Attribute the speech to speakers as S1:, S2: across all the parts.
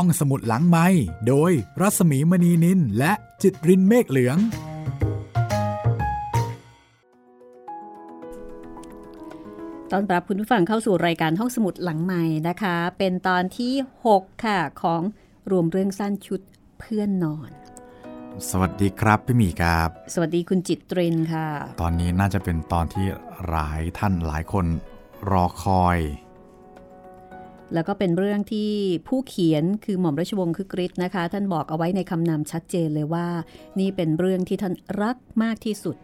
S1: ห้องสมุดหลังไม้โดยรัสมีมณีนินและจิตรินเมฆเหลือง
S2: ตอนรับคุณผู้ฟังเข้าสู่รายการห้องสมุดหลังใหม่นะคะ เป็นตอนที่ 6 ค่ะ ของรวมเรื่องสั้นชุดเพื่อนนอน
S1: สวัสดีครับพี่หมีครับ
S2: สวัสดีคุณจิตเตรนค่ะ
S1: ตอนนี้น่าจะเป็นตอนที่หลายท่านหลายคนรอคอย
S2: แล้วก็เป็นเรื่องที่ผู้เขียนคือหม่อมราชวงศ์คึกฤทธิ์นะคะ ท่านบอกเอาไว้ในคำนำชัดเจนเลยว่า นี่เป็นเรื่องที่ท่านรักมากที่สุด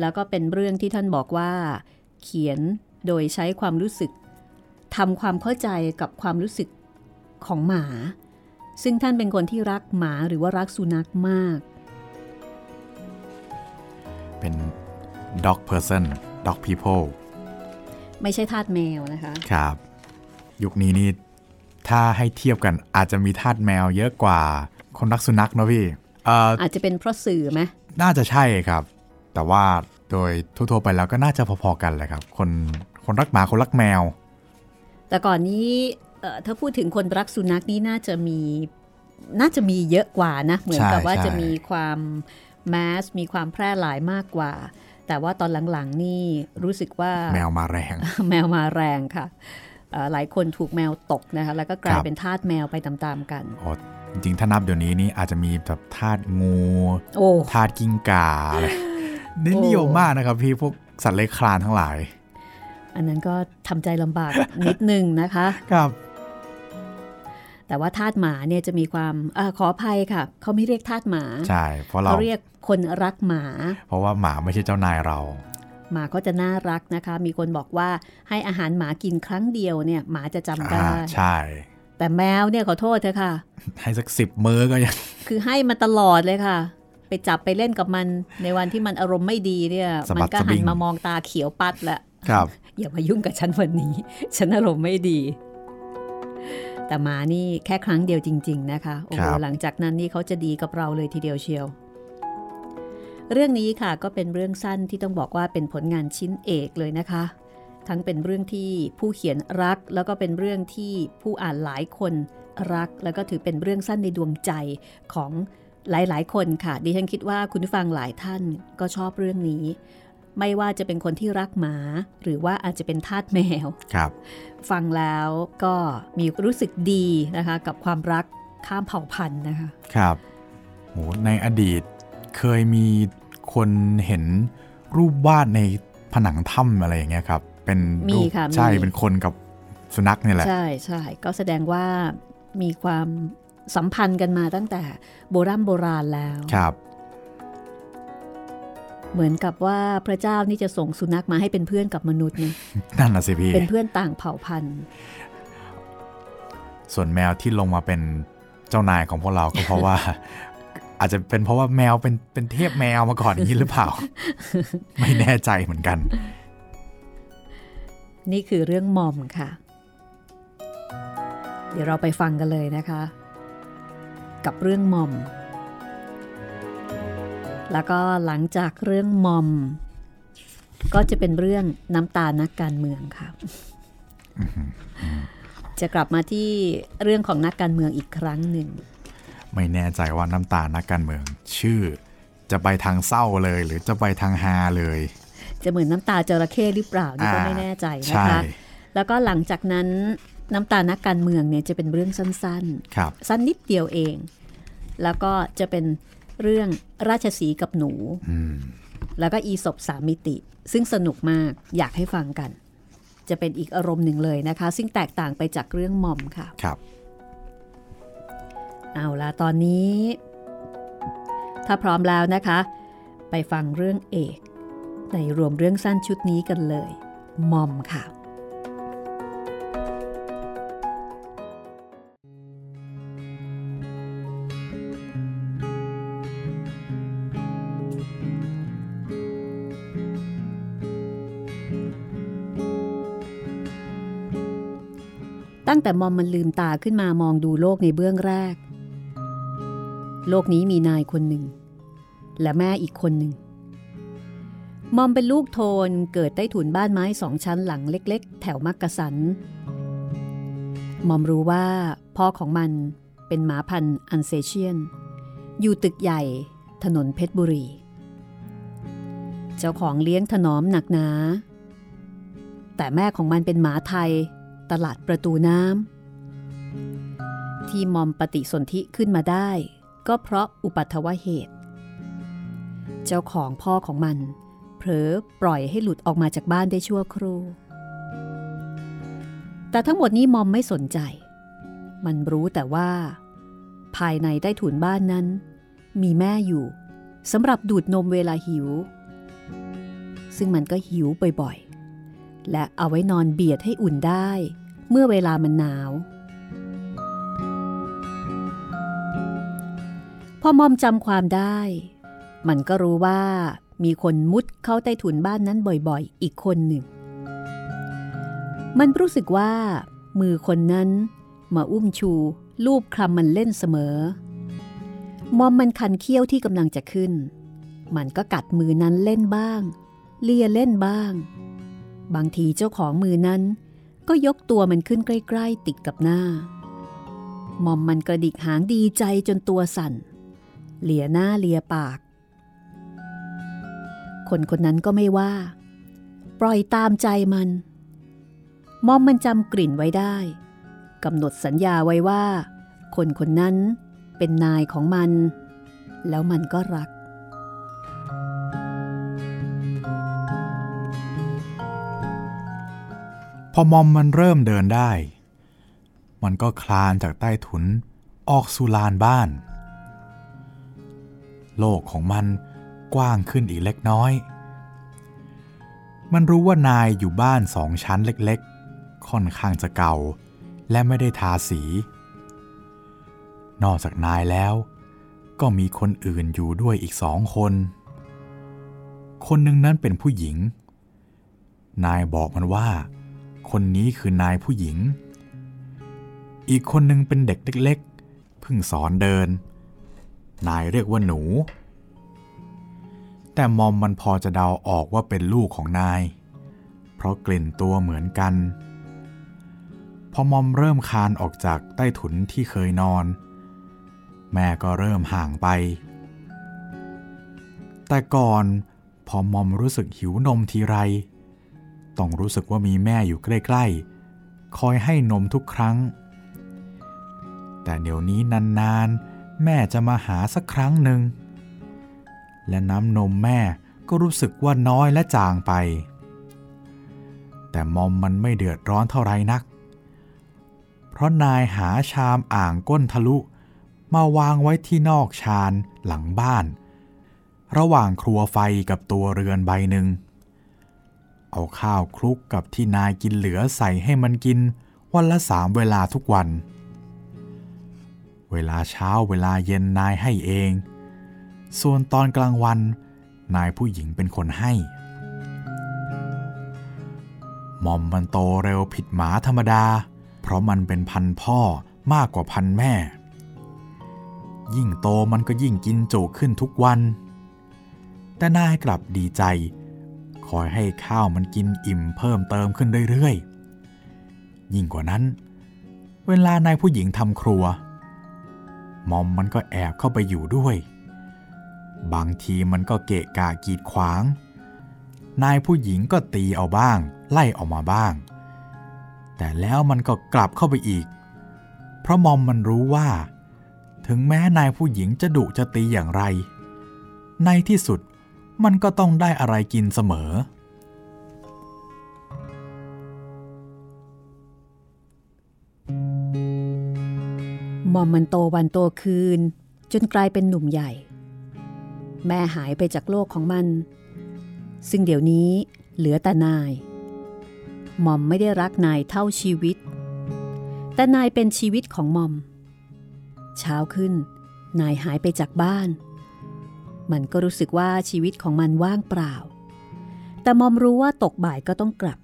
S2: แล้วก็เป็นเรื่องที่ท่านบอกว่า เขียนโดยใช้ความรู้สึกทำความเข้าใจกับความรู้สึกของหมา ซึ่งท่านเป็นคนที่รักหมาหรือว่ารักสุนัขมาก
S1: เป็น dog person dog people
S2: ไม่ใช่ทาสแมวนะคะ
S1: ครับ ยุคนี้นี่ถ้าให้เทียบกันอาจจะมีทาสแมวเยอะกว่าคนรักสุนัขเนอะพี่เอ่อ
S2: อาจจะเป็นเพราะสื่อไหม
S1: น่าจะใช่ครับ แต่ว่าโดยทั่วๆไปแล้วก็น่าจะพอๆกันแหละครับ คนคนรักหมาคนรักแมว
S2: แต่ก่อนนี้เอ่อถ้าพูดถึงคนรักสุนัขนี่น่าจะมีน่าจะมีเยอะกว่านะ เหมือนกับ
S1: ใช่
S2: ว่า
S1: ใช่
S2: จะมีความหมามีความแพร่หลายมากกว่า แต่ว่าตอนหลังๆนี่รู้สึกว่า
S1: แมวมาแรง
S2: แมวมาแรงค่ะเอ่อ หลายคนถูกแมวตกนะคะแล้วก็กลาย
S1: ครับ
S2: เป็นทาสแมวไปตามๆกัน
S1: อ๋อจริงๆถ้านับเดี๋ยวนี้นี่อาจจะมีแบบทาสงู
S2: โอ้
S1: ทาสกิ้งก่าอะไรนี่
S2: โอ้
S1: นิยมมากนะครับพี่พวกสัตว์เลื้อยคลานทั้งหลาย
S2: อันนั้นก็ทำใจลำบากนิดนึงนะคะ
S1: ครับ
S2: แต่ว่าทาสหมาเนี่ยจะมีความอาขออภัยค่ะเขาไม่เรียกทาสหมา
S1: ใช่ เพราะเรา
S2: เขาเรียกคนรักหมา
S1: เพราะว่าหมาไม่ใช่เจ้านายเรา
S2: หมาก็จะน่ารักนะคะ มีคนบอกว่าให้อาหารหมากินครั้งเดียวเนี่ยหมาจะจำได้
S1: อ่าใช่
S2: แต่แมวเนี่ยขอโทษเถอะค่ะ
S1: ให้สักสิบมื้อก็ยัง
S2: คือให้มาตลอดเลยค่ะ ไปจับไปเล่นกับมันในวันที่มันอารมณ์ไม่ดีเนี่ย
S1: สะ
S2: มั
S1: บัด
S2: ก็
S1: สะ
S2: หั
S1: บิ
S2: น
S1: ง
S2: มามองตาเขียวปัดแหละ
S1: ครับ
S2: อย่ามายุ่งกับฉันวันนี้ ฉันอารมณ์ไม่ดีแต่หมานี่แค่ครั้งเดียวจริง ๆ นะคะ โอ้โห
S1: ครับ
S2: หลังจากนั้นนี่เขาจะดีกับเราเลยทีเดียวเชียว เรื่องนี้ค่ะก็เป็นเรื่องสั้นที่ต้องบอกว่าเป็นผลงานชิ้นเอกเลยนะคะ ทั้งเป็นเรื่องที่ผู้เขียนรัก แล้วก็เป็นเรื่องที่ผู้อ่านหลายคนรัก แล้วก็ถือเป็นเรื่องสั้นในดวงใจของหลายๆ คนค่ะ ดิฉันคิดว่าคุณผู้ฟังหลายท่านก็ชอบเรื่องนี้ ไม่ว่าจะเป็นคนที่รักหมา หรือว่าอาจจะเป็นทาสแมว
S1: ครับ
S2: ฟังแล้วก็มีรู้สึกดีนะคะ กับความรักข้ามเผ่าพันธุ์นะคะ
S1: ครับโหในอดีตเคยมี คนเห็นรูปวาดในผนังถ้ำอะไรอย่างเงี้ยครับ เป็น
S2: มี
S1: รูป
S2: ค่ะมี
S1: ใช่เป็นคนกับสุนัขเนี่ยแหละ
S2: ใช่ใช่ก็แสดงว่ามีความสัมพันธ์กันมาตั้งแต่โบราณโบราณแล้ว
S1: ครับ
S2: เหมือนกับว่าพระเจ้านี่จะส่งสุนัขมาให้เป็นเพื่อนกับมนุษย์เนี่ย
S1: นั่นน่ะสิพี่
S2: เป็นเพื่อนต่างเผ่าพันธุ์
S1: ส่วนแมวที่ลงมาเป็นเจ้านายของพวกเราก็เพราะว่า อาจจะเป็นเพราะว่าแมวเป็นเป็นเทพแมวมาก่อนอย่างนี้หรือเปล่า ไม่แน่ใจเหมือนกัน
S2: นี่คือเรื่องมอมค่ะ เดี๋ยวเราไปฟังกันเลยนะคะ กับเรื่องมอม แล้วก็หลังจากเรื่องมอม ก็จะเป็นเรื่องน้ำตานักการเมืองค่ะจะกลับมาที่เรื่องของนักการเมืองอีกครั้งหนึ่ง
S1: ไม่แน่ใจว่าน้ำตานักการเมือง ชื่อ จะไปทางเศร้าเลย หรือจะไปทางฮาเลย
S2: จะเหมือนน้ำตาจระเข้หรือเปล่านี่ก็
S1: อ่า
S2: ไม่แน่ใจนะ
S1: ใช่
S2: คะ แล้วก็หลังจากนั้นน้ำตานักการเมืองเนี่ยจะเป็นเรื่องสั้น
S1: ครับ
S2: ๆสั้นนิดเดียวเอง แล้วก็จะเป็นเรื่องราชสีห์กับหนู
S1: อืม
S2: แล้วก็อีศบสามมิติ ซึ่งสนุกมากอยากให้ฟังกัน จะเป็นอีกอารมณ์หนึ่งเลยนะคะ ซึ่งแตกต่างไปจากเรื่องหม่อมค่ะ
S1: ครับ
S2: เอาละตอนนี้ ถ้าพร้อมแล้วนะคะ ไปฟังเรื่องเอก ในรวมเรื่องสั้นชุดนี้กันเลยมอมค่ะตั้งแต่มอมมันลืมตาขึ้นมามองดูโลกในเบื้องแรก โลกนี้มีนายคนหนึ่ง และแม่อีกคนหนึ่ง มอมเป็นลูกโทนเกิดใต้ถุนบ้านไม้สองชั้นหลังเล็ก ๆ แถวมักกะสัน มอมรู้ว่าพ่อของมันเป็นหมาพันธุ์อันเซเชียน อยู่ตึกใหญ่ถนนเพชรบุรี เจ้าของเลี้ยงถนอมหนักหนา แต่แม่ของมันเป็นหมาไทย ตลาดประตูน้ำที่มอมปฏิสนธิขึ้นมาได้ ก็เพราะอุปัตวเหตุ เจ้าของพ่อของมัน เผลอปล่อยให้หลุดออกมาจากบ้านได้ชั่วครู่ แต่ทั้งหมดนี้มอมไม่สนใจ มันรู้แต่ว่า ภายในใต้ถุนบ้านนั้น มีแม่อยู่สำหรับดูดนมเวลาหิว ซึ่งมันก็หิวบ่อยๆ และเอาไว้นอนเบียดให้อุ่นได้ เมื่อเวลามันหนาว พอมอมจำความได้ มันก็รู้ว่ามีคนมุดเข้าใต้ถุนบ้านนั้นบ่อยๆ อีกคนหนึ่ง มันรู้สึกว่า มือคนนั้นมาอุ้มชูลูบคลำมันเล่นเสมอ มอมมันคันเขี้ยวที่กำลังจะขึ้น มันก็กัดมือนั้นเล่นบ้าง เลียเล่นบ้าง บางทีเจ้าของมือนั้นก็ยกตัวมันขึ้นใกล้ ๆ ติดกับหน้ามอมมันกระดิกหางดีใจจนตัวสั่น เลียหน้าเลียปาก คนคนนั้นก็ไม่ว่า ปล่อยตามใจมัน มอมมันจำกลิ่นไว้ได้กำหนดสัญญาไว้ว่า คนคนนั้นเป็นนายของมัน แล้วมันก็รัก
S1: พอมอมมันเริ่มเดินได้ มันก็คลานจากใต้ถุนออกสู่ลานบ้าน โลกของมันกว้างขึ้นอีกเล็กน้อย มันรู้ว่านายอยู่บ้านสองชั้นเล็กๆ ค่อนข้างจะเก่า และไม่ได้ทาสี นอกจากนายแล้ว ก็มีคนอื่นอยู่ด้วยอีกสองคน คนหนึ่งนั้นเป็นผู้หญิง นายบอกมันว่า คนนี้คือนายผู้หญิง อีกคนหนึ่งเป็นเด็กเล็กๆเพิ่งสอนเดิน นายเรียกว่าหนู แต่มอมมันพอจะเดาออกว่าเป็นลูกของนาย เพราะกลิ่นตัวเหมือนกัน พอมอมเริ่มคานออกจากใต้ถุนที่เคยนอน แม่ก็เริ่มห่างไป แต่ก่อนพอมอมรู้สึกหิวนมทีไร ต้องรู้สึกว่ามีแม่อยู่ใกล้ๆ คอยให้นมทุกครั้ง แต่เดี๋ยวนี้นานๆ แม่จะมาหาสักครั้งหนึ่ง และน้ำนมแม่ก็รู้สึกว่าน้อยและจางไป แต่มอมมันไม่เดือดร้อนเท่าไรนัก เพราะนายหาชามอ่างก้นทะลุมาวางไว้ที่นอกชานหลังบ้าน ระหว่างครัวไฟกับตัวเรือนใบหนึ่ง เอาข้าวคลุกกับที่นายกินเหลือใส่ให้มันกินวันละสามเวลาทุกวัน เวลาเช้าเวลาเย็นนายให้เอง ส่วนตอนกลางวัน นายผู้หญิงเป็นคนให้มอมมันโตเร็วผิดหมาธรรมดา เพราะมันเป็นพันพ่อมากกว่าพันแม่ ยิ่งโตมันก็ยิ่งกินโจขึ้นทุกวัน แต่นายกลับดีใจ คอยให้ข้าวมันกินอิ่มเพิ่มเติมขึ้นเรื่อยๆ ยิ่งกว่านั้น เวลานายผู้หญิงทำครัว มอมมันก็แอบเข้าไปอยู่ด้วย บางทีมันก็เกะกะกีดขวาง นายผู้หญิงก็ตีเอาบ้าง ไล่ออกมาบ้าง แต่แล้วมันก็กลับเข้าไปอีก เพราะมอมมันรู้ว่า ถึงแม้นายผู้หญิงจะดุจะตีอย่างไร ในที่สุดมันก็ต้องได้อะไรกินเสมอ
S2: มอมมันโตวันโตคืน จนกลายเป็นหนุ่มใหญ่ แม่หายไปจากโลกของมัน ซึ่งเดี๋ยวนี้เหลือแต่นายมอมไม่ได้รักนายเท่าชีวิต แต่นายเป็นชีวิตของมอม เช้าขึ้น นายหายไปจากบ้าน มันก็รู้สึกว่าชีวิตของมันว่างเปล่า แต่มอมรู้ว่าตกบ่ายก็ต้องกลับ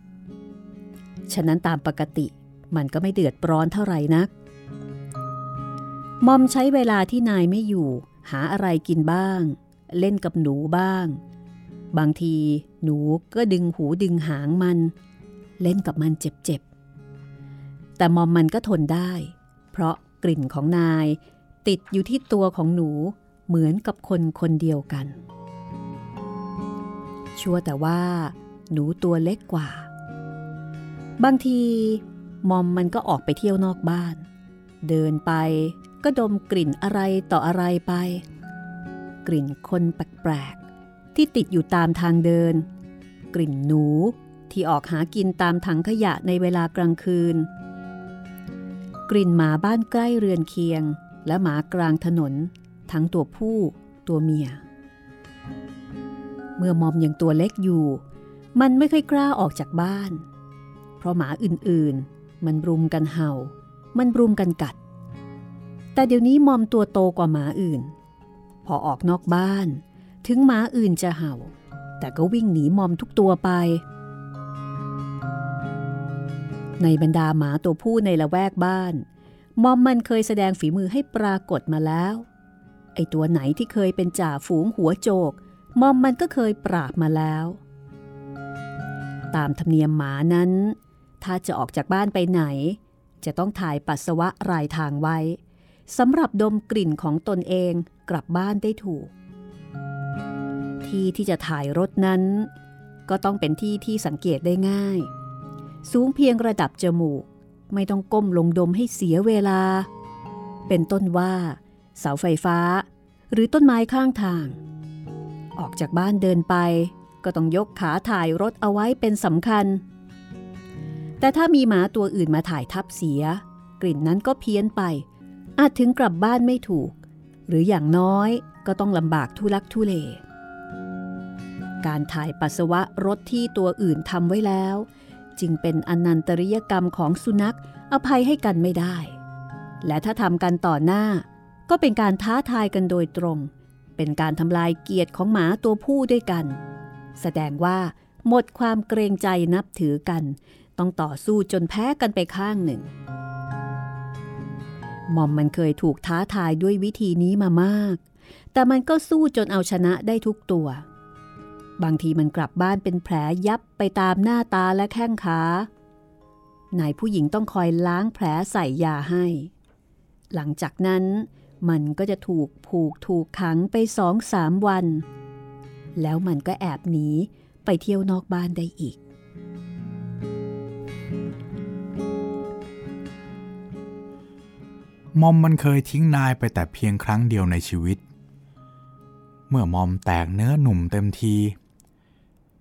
S2: ฉะนั้นตามปกติมันก็ไม่เดือดร้อนเท่าไหร่นัก มอมใช้เวลาที่นายไม่อยู่ หาอะไรกินบ้าง เล่นกับหนูบ้าง บางทีหนูก็ดึงหูดึงหางมัน เล่นกับมันเจ็บๆ แต่มอมมันก็ทนได้ เพราะกลิ่นของนายติดอยู่ที่ตัวของหนูเหมือนกับคนคนเดียวกัน ชัวแต่ว่าหนูตัวเล็กกว่า บางทีมอมมันก็ออกไปเที่ยวนอกบ้าน เดินไป ก็ดมกลิ่นอะไรต่ออะไรไป กลิ่นคนแปลกๆที่ติดอยู่ตามทางเดิน กลิ่นหนูที่ออกหากินตามถังขยะในเวลากลางคืน กลิ่นหมาบ้านใกล้เรือนเคียง และหมากลางถนน ทั้งตัวผู้ตัวเมีย เมื่อมอมยังตัวเล็กอยู่ มันไม่ค่อยกล้าออกจากบ้าน เพราะหมาอื่นๆ มันรุมกันเห่า มันรุมกันกัด แต่เดี๋ยวนี้มอมตัวโตกว่าหมาอื่น พอออกนอกบ้าน ถึงหมาอื่นจะเห่า แต่ก็วิ่งหนีมอมทุกตัวไป ในบรรดาหมาตัวผู้ในละแวกบ้าน มอมมันเคยแสดงฝีมือให้ปรากฏมาแล้ว ไอตัวไหนที่เคยเป็นจ่าฝูงหัวโจก มอมมันก็เคยปราบมาแล้ว ตามธรรมเนียมหมานั้น ถ้าจะออกจากบ้านไปไหน จะต้องถ่ายปัสสาวะรายทางไว้ สำหรับดมกลิ่นของตนเองกลับบ้านได้ถูก ที่ที่จะถ่ายรถนั้น ก็ต้องเป็นที่ที่สังเกตได้ง่าย สูงเพียงระดับจมูก ไม่ต้องก้มลงดมให้เสียเวลา เป็นต้นว่า เสาไฟฟ้า หรือต้นไม้ข้างทาง ออกจากบ้านเดินไป ก็ต้องยกขาถ่ายรถเอาไว้เป็นสำคัญ แต่ถ้ามีหมาตัวอื่นมาถ่ายทับเสีย กลิ่นนั้นก็เพี้ยนไป อาจถึงกลับบ้านไม่ถูก หรืออย่างน้อยก็ต้องลำบากทุลักทุเล การถ่ายปัสสาวะรถที่ตัวอื่นทำไว้แล้ว จึงเป็นอนันตริยกรรมของสุนัขอภัยให้กันไม่ได้ และถ้าทำกันต่อหน้า ก็เป็นการท้าทายกันโดยตรง เป็นการทำลายเกียรติของหมาตัวผู้ด้วยกัน แสดงว่าหมดความเกรงใจนับถือกัน ต้องต่อสู้จนแพ้กันไปข้างหนึ่ง มอมมันเคยถูกท้าทายด้วยวิธีนี้มามาก แต่มันก็สู้จนเอาชนะได้ทุกตัว บางทีมันกลับบ้านเป็นแผลยับไปตามหน้าตาและแข้งขานายผู้หญิงต้องคอยล้างแผลใส่ยาให้ หลังจากนั้นมันก็จะถูกผูกถูกขังไปสองสามวัน แล้วมันก็แอบหนีไปเที่ยวนอกบ้านได้อีก
S1: มอมมันเคยทิ้งนายไปแต่เพียงครั้งเดียวในชีวิต เมื่อมอมแตกเนื้อหนุ่มเต็มที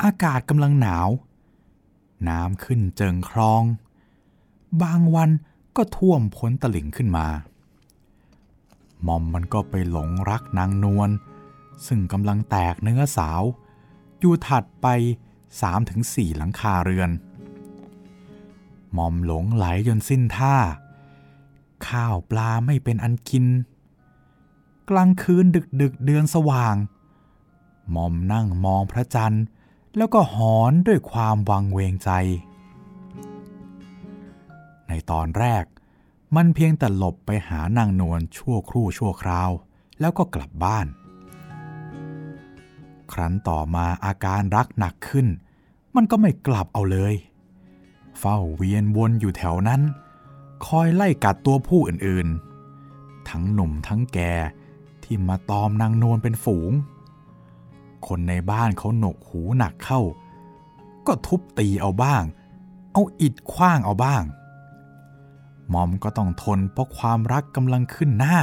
S1: อากาศกำลังหนาว น้ำขึ้นเจิงคลอง บางวันก็ท่วมพ้นตลิ่งขึ้นมา มอมมันก็ไปหลงรักนางนวลซึ่งกำลังแตกเนื้อสาว อยู่ถัดไปสามถึงสี่หลังคาเรือน มอมหลงไหลจนสิ้นท่า ข้าวปลาไม่เป็นอันกิน กลางคืนดึกดึกเดือนสว่างมอมนั่งมองพระจันทร์ แล้วก็หอนด้วยความวังเวงใจ ในตอนแรกมันเพียงแต่หลบไปหานางนวลชั่วครู่ชั่วคราว แล้วก็กลับบ้าน ครั้นต่อมาอาการรักหนักขึ้น มันก็ไม่กลับเอาเลย เฝ้าเวียนวนอยู่แถวนั้น คอยไล่กัดตัวผู้อื่นๆ ทั้งหนุ่มทั้งแก่ที่มาตอมนางนวลเป็นฝูง คนในบ้านเขาหนกหูหนักเข้า ก็ทุบตีเอาบ้าง เอาอิดคว้างเอาบ้าง มอมก็ต้องทนเพราะความรักกำลังขึ้นหน้า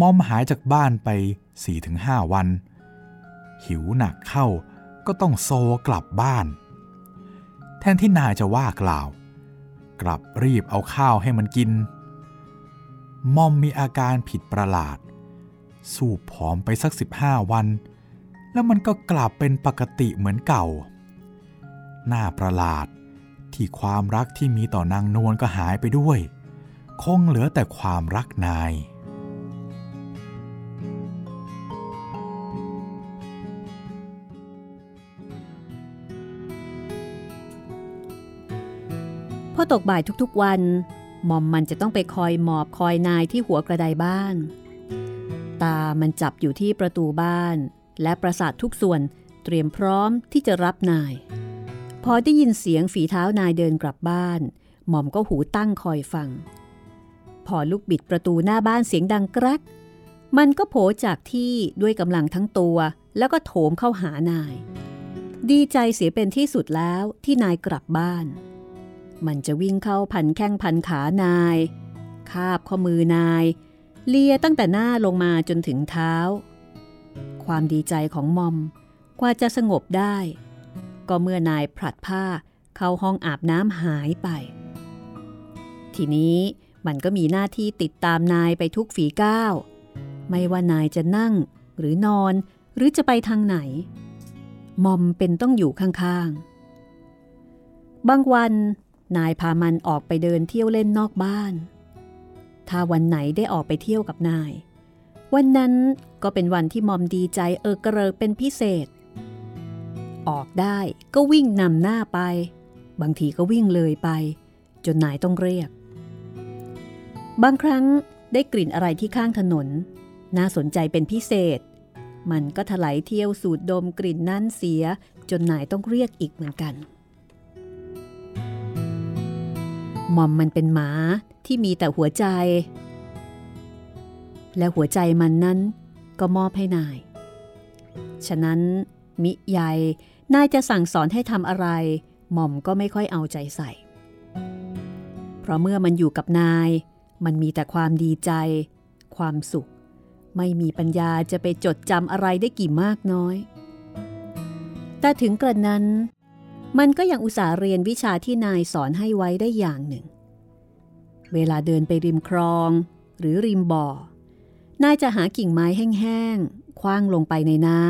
S1: มอมหายจากบ้านไป 4-5 วัน หิวหนักเข้าก็ต้องโซกลับบ้าน แทนที่นายจะว่ากล่าว กลับรีบเอาข้าวให้มันกินมอมมีอาการผิดประหลาด สูบผอมไปสักสิบห้าวัน แล้วมันก็กลับเป็นปกติเหมือนเก่าน่าประหลาดที่ความรักที่มีต่อนางนวลก็หายไปด้วย คงเหลือแต่ความรักนาย
S2: พอตกบ่ายทุกๆวันหม่อมมันจะต้องไปคอยหมอบคอยนายที่หัวกระไดบ้าน ตามันจับอยู่ที่ประตูบ้าน และประสาททุกส่วนเตรียมพร้อมที่จะรับนายพพอได้ยินเสียงฝีเท้านายเดินกลับบ้าน หม่อมก็หูตั้งคอยฟัง พอลูกบิดประตูหน้าบ้านเสียงดังกรัก มันก็โผจากที่ด้วยกำลังทั้งตัว แล้วก็โถมเข้าหานาย ดีใจเสียเป็นที่สุดแล้วที่นายกลับบ้าน มันจะวิ่งเข้าพันแข้งพันขานาย คาบข้อมือนาย เลียตั้งแต่หน้าลงมาจนถึงเท้า ความดีใจของมอมกว่าจะสงบได้ ก็เมื่อนายผลัดผ้าเข้าห้องอาบน้ำหายไป ทีนี้มันก็มีหน้าที่ติดตามนายไปทุกฝีก้าว ไม่ว่านายจะนั่งหรือนอนหรือจะไปทางไหน มอมเป็นต้องอยู่ข้างๆ บางวัน นายพามันออกไปเดินเที่ยวเล่นนอกบ้าน ถ้าวันไหนได้ออกไปเที่ยวกับนาย วันนั้นก็เป็นวันที่มอมดีใจเออกระเริกเป็นพิเศษ ออกได้ก็วิ่งนำหน้าไป บางทีก็วิ่งเลยไป จนนายต้องเรียก บางครั้งได้กลิ่นอะไรที่ข้างถนน น่าสนใจเป็นพิเศษ มันก็ถลายเที่ยวสูดดมกลิ่นนั้นเสียจนนายต้องเรียกอีกเหมือนกัน หม่อมมันเป็นหมาที่มีแต่หัวใจ และหัวใจมันนั้นก็มอบให้นาย ฉะนั้นมิใหญ่นายจะสั่งสอนให้ทำอะไร หม่อมก็ไม่ค่อยเอาใจใส่ เพราะเมื่อมันอยู่กับนาย มันมีแต่ความดีใจ ความสุข ไม่มีปัญญาจะไปจดจำอะไรได้กี่มากน้อย แต่ถึงกระนั้น มันก็ยังอุตส่าห์เรียนวิชาที่นายสอนให้ไว้ได้อย่างหนึ่ง เวลาเดินไปริมคลอง หรือริมบ่อ นายจะหากิ่งไม้แห้งๆ คว้างลงไปในน้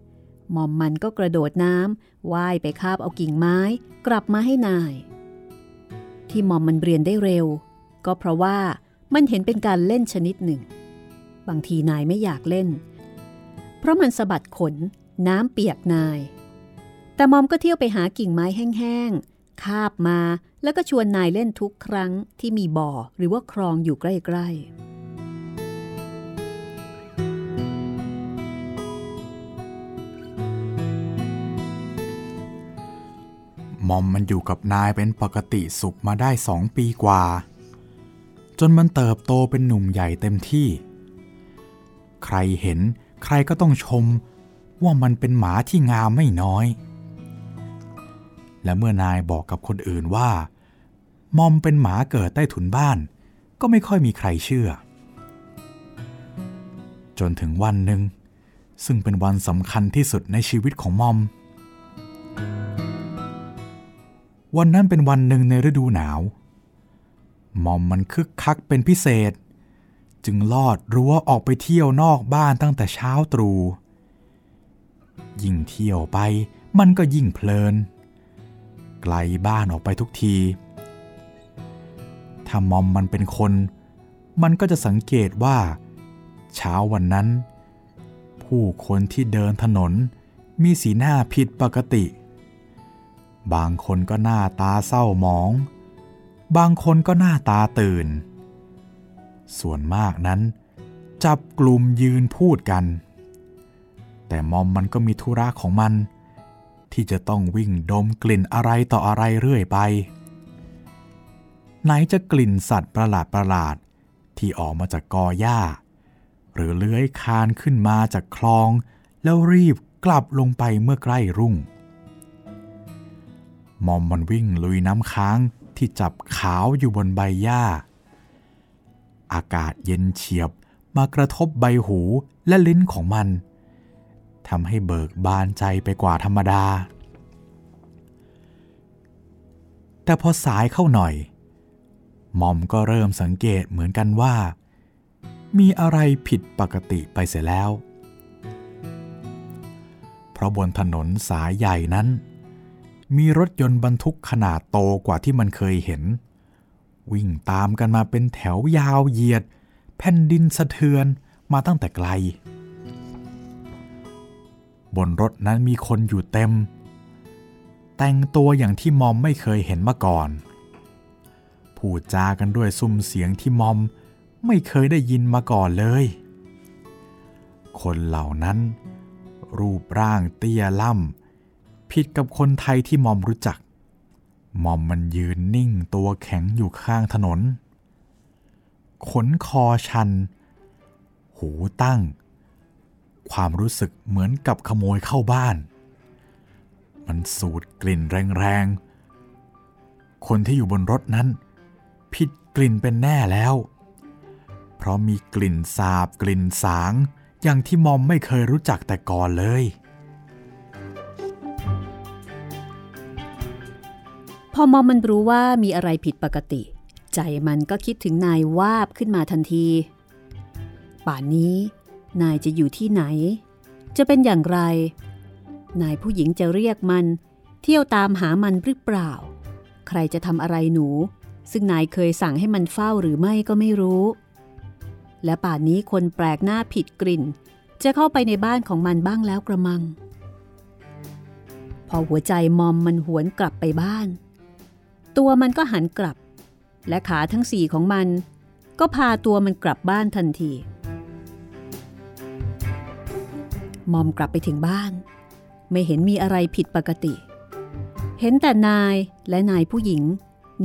S2: ำหม่อมมันก็กระโดดน้ำว่ายไปคาบเอากิ่งไม้กลับมาให้นาย ที่หม่อมมันเรียนได้เร็ว ก็เพราะว่ามันเห็นเป็นการเล่นชนิดหนึ่ง บางทีนายไม่อยากเล่น เพราะมันสะบัดขนน้ำเปียกนาย แต่มอมก็เที่ยวไปหากิ่งไม้แห้งๆ คาบมาแล้วก็ชวนนายเล่นทุกครั้งที่มีบ่อหรือว่าคลองอยู่ใกล้ๆ
S1: มอมมันอยู่กับนายเป็นปกติสุขมาได้สองปีกว่า จนมันเติบโตเป็นหนุ่มใหญ่เต็มที่ ใครเห็นใครก็ต้องชมว่ามันเป็นหมาที่งามไม่น้อย และเมื่อนายบอกกับคนอื่นว่า มอมเป็นหมาเกิดใต้ถุนบ้าน ก็ไม่ค่อยมีใครเชื่อ จนถึงวันหนึ่ง ซึ่งเป็นวันสำคัญที่สุดในชีวิตของมอม วันนั้นเป็นวันหนึ่งในฤดูหนาวมอมมันคึกคักเป็นพิเศษ จึงลอดรั้วออกไปเที่ยวนอกบ้านตั้งแต่เช้าตรู่ยิ่งเที่ยวไปมันก็ยิ่งเพลิน ไกลบ้านออกไปทุกที ถ้ามอมมันเป็นคน มันก็จะสังเกตว่า เช้าวันนั้น ผู้คนที่เดินถนนมีสีหน้าผิดปกติ บางคนก็หน้าตาเศร้าหมอง บางคนก็หน้าตาตื่น ส่วนมากนั้น จับกลุ่มยืนพูดกัน แต่มอมมันก็มีธุระของมัน ที่จะต้องวิ่งดมกลิ่นอะไรต่ออะไรเรื่อยไป ไหนจะกลิ่นสัตว์ประหลาดประหลาดที่ออกมาจากกอหญ้า หรือเลื้อยคานขึ้นมาจากคลอง แล้วรีบกลับลงไปเมื่อใกล้รุ่ง มอมมันวิ่งลุยน้ำค้างที่จับขาวอยู่บนใบหญ้า อากาศเย็นเฉียบมากระทบใบหูและลิ้นของมัน ทำให้เบิกบานใจไปกว่าธรรมดา แต่พอสายเข้าหน่อยมอมก็เริ่มสังเกตเหมือนกันว่า มีอะไรผิดปกติไปเสียแล้ว เพราะบนถนนสายใหญ่นั้น มีรถยนต์บรรทุกขนาดโตกว่าที่มันเคยเห็น วิ่งตามกันมาเป็นแถวยาวเหยียด แผ่นดินสะเทือนมาตั้งแต่ไกล บนรถนั้นมีคนอยู่เต็ม แต่งตัวอย่างที่มอมไม่เคยเห็นมาก่อน พูดจากันด้วยซุ้มเสียงที่มอมไม่เคยได้ยินมาก่อนเลย คนเหล่านั้น รูปร่างเตี้ยล่ำผิดกับคนไทยที่มอมรู้จัก มอมมันยืนนิ่งตัวแข็งอยู่ข้างถนน ขนคอชัน หูตั้ง ความรู้สึกเหมือนกับขโมยเข้าบ้าน มันสูดกลิ่นแรงๆ คนที่อยู่บนรถนั้น ผิดกลิ่นเป็นแน่แล้ว เพราะมีกลิ่นสาบกลิ่นสาง อย่างที่มอมไม่เคยรู้จักแต่ก่อนเลย
S2: พอมอมมันรู้ว่ามีอะไรผิดปกติ ใจมันก็คิดถึงนายวาบขึ้นมาทันที ป่านนี้ นายจะอยู่ที่ไหน จะเป็นอย่างไร นายผู้หญิงจะเรียกมัน เที่ยวตามหามันหรือเปล่า ใครจะทำอะไรหนู ซึ่งนายเคยสั่งให้มันเฝ้าหรือไม่ก็ไม่รู้ และป่านนี้คนแปลกหน้าผิดกลิ่น จะเข้าไปในบ้านของมันบ้างแล้วกระมัง พอหัวใจมอมมันหวนกลับไปบ้าน ตัวมันก็หันกลับ และขาทั้งสี่ของมัน ก็พาตัวมันกลับบ้านทันที มอมกลับไปถึงบ้าน ไม่เห็นมีอะไรผิดปกติ เห็นแต่นายและนายผู้หญิง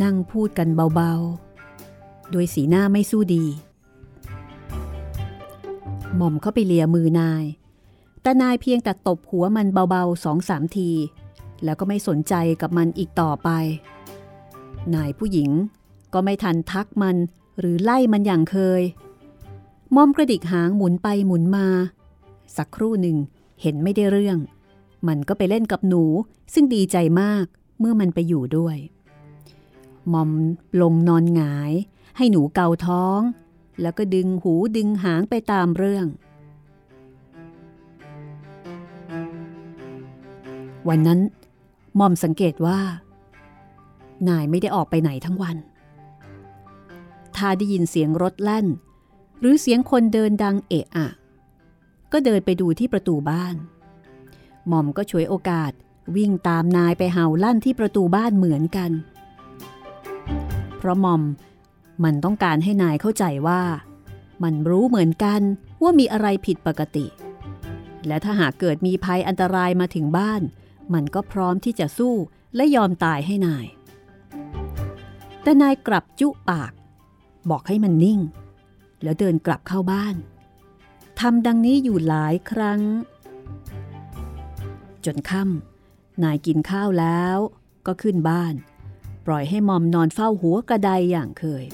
S2: นั่งพูดกันเบาๆ โดยสีหน้าไม่สู้ดี หม่อมเข้าไปเลียมือนาย แต่นายเพียงแต่ตบหัวมันเบาๆสองสามที แล้วก็ไม่สนใจกับมันอีกต่อไป นายผู้หญิงก็ไม่ทันทักมันหรือไล่มันอย่างเคยมอมกระดิกหางหมุนไปหมุนมา สักครู่หนึ่งเห็นไม่ได้เรื่อง มันก็ไปเล่นกับหนูซึ่งดีใจมากเมื่อมันไปอยู่ด้วยมอมลงนอนหงาย ให้หนูเกาท้อง แล้วก็ดึงหูดึงหางไปตามเรื่อง วันนั้นมอมสังเกตว่า นายไม่ได้ออกไปไหนทั้งวัน ถ้าได้ยินเสียงรถแล่น หรือเสียงคนเดินดังเอะอะ ก็เดินไปดูที่ประตูบ้าน หม่อมก็ช่วยโอกาสวิ่งตามนายไปเห่าลั่นที่ประตูบ้านเหมือนกัน เพราะหม่อมมันต้องการให้นายเข้าใจว่า มันรู้เหมือนกันว่ามีอะไรผิดปกติ และถ้าหากเกิดมีภัยอันตรายมาถึงบ้าน มันก็พร้อมที่จะสู้และยอมตายให้นาย แต่นายกลับจุปาก บอกให้มันนิ่ง แล้วเดินกลับเข้าบ้าน ทำดังนี้อยู่หลายครั้ง จนค่ำนายกินข้าวแล้วก็ขึ้นบ้าน ปล่อยให้มอมนอนเฝ้าหัวกระไดอย่างเคย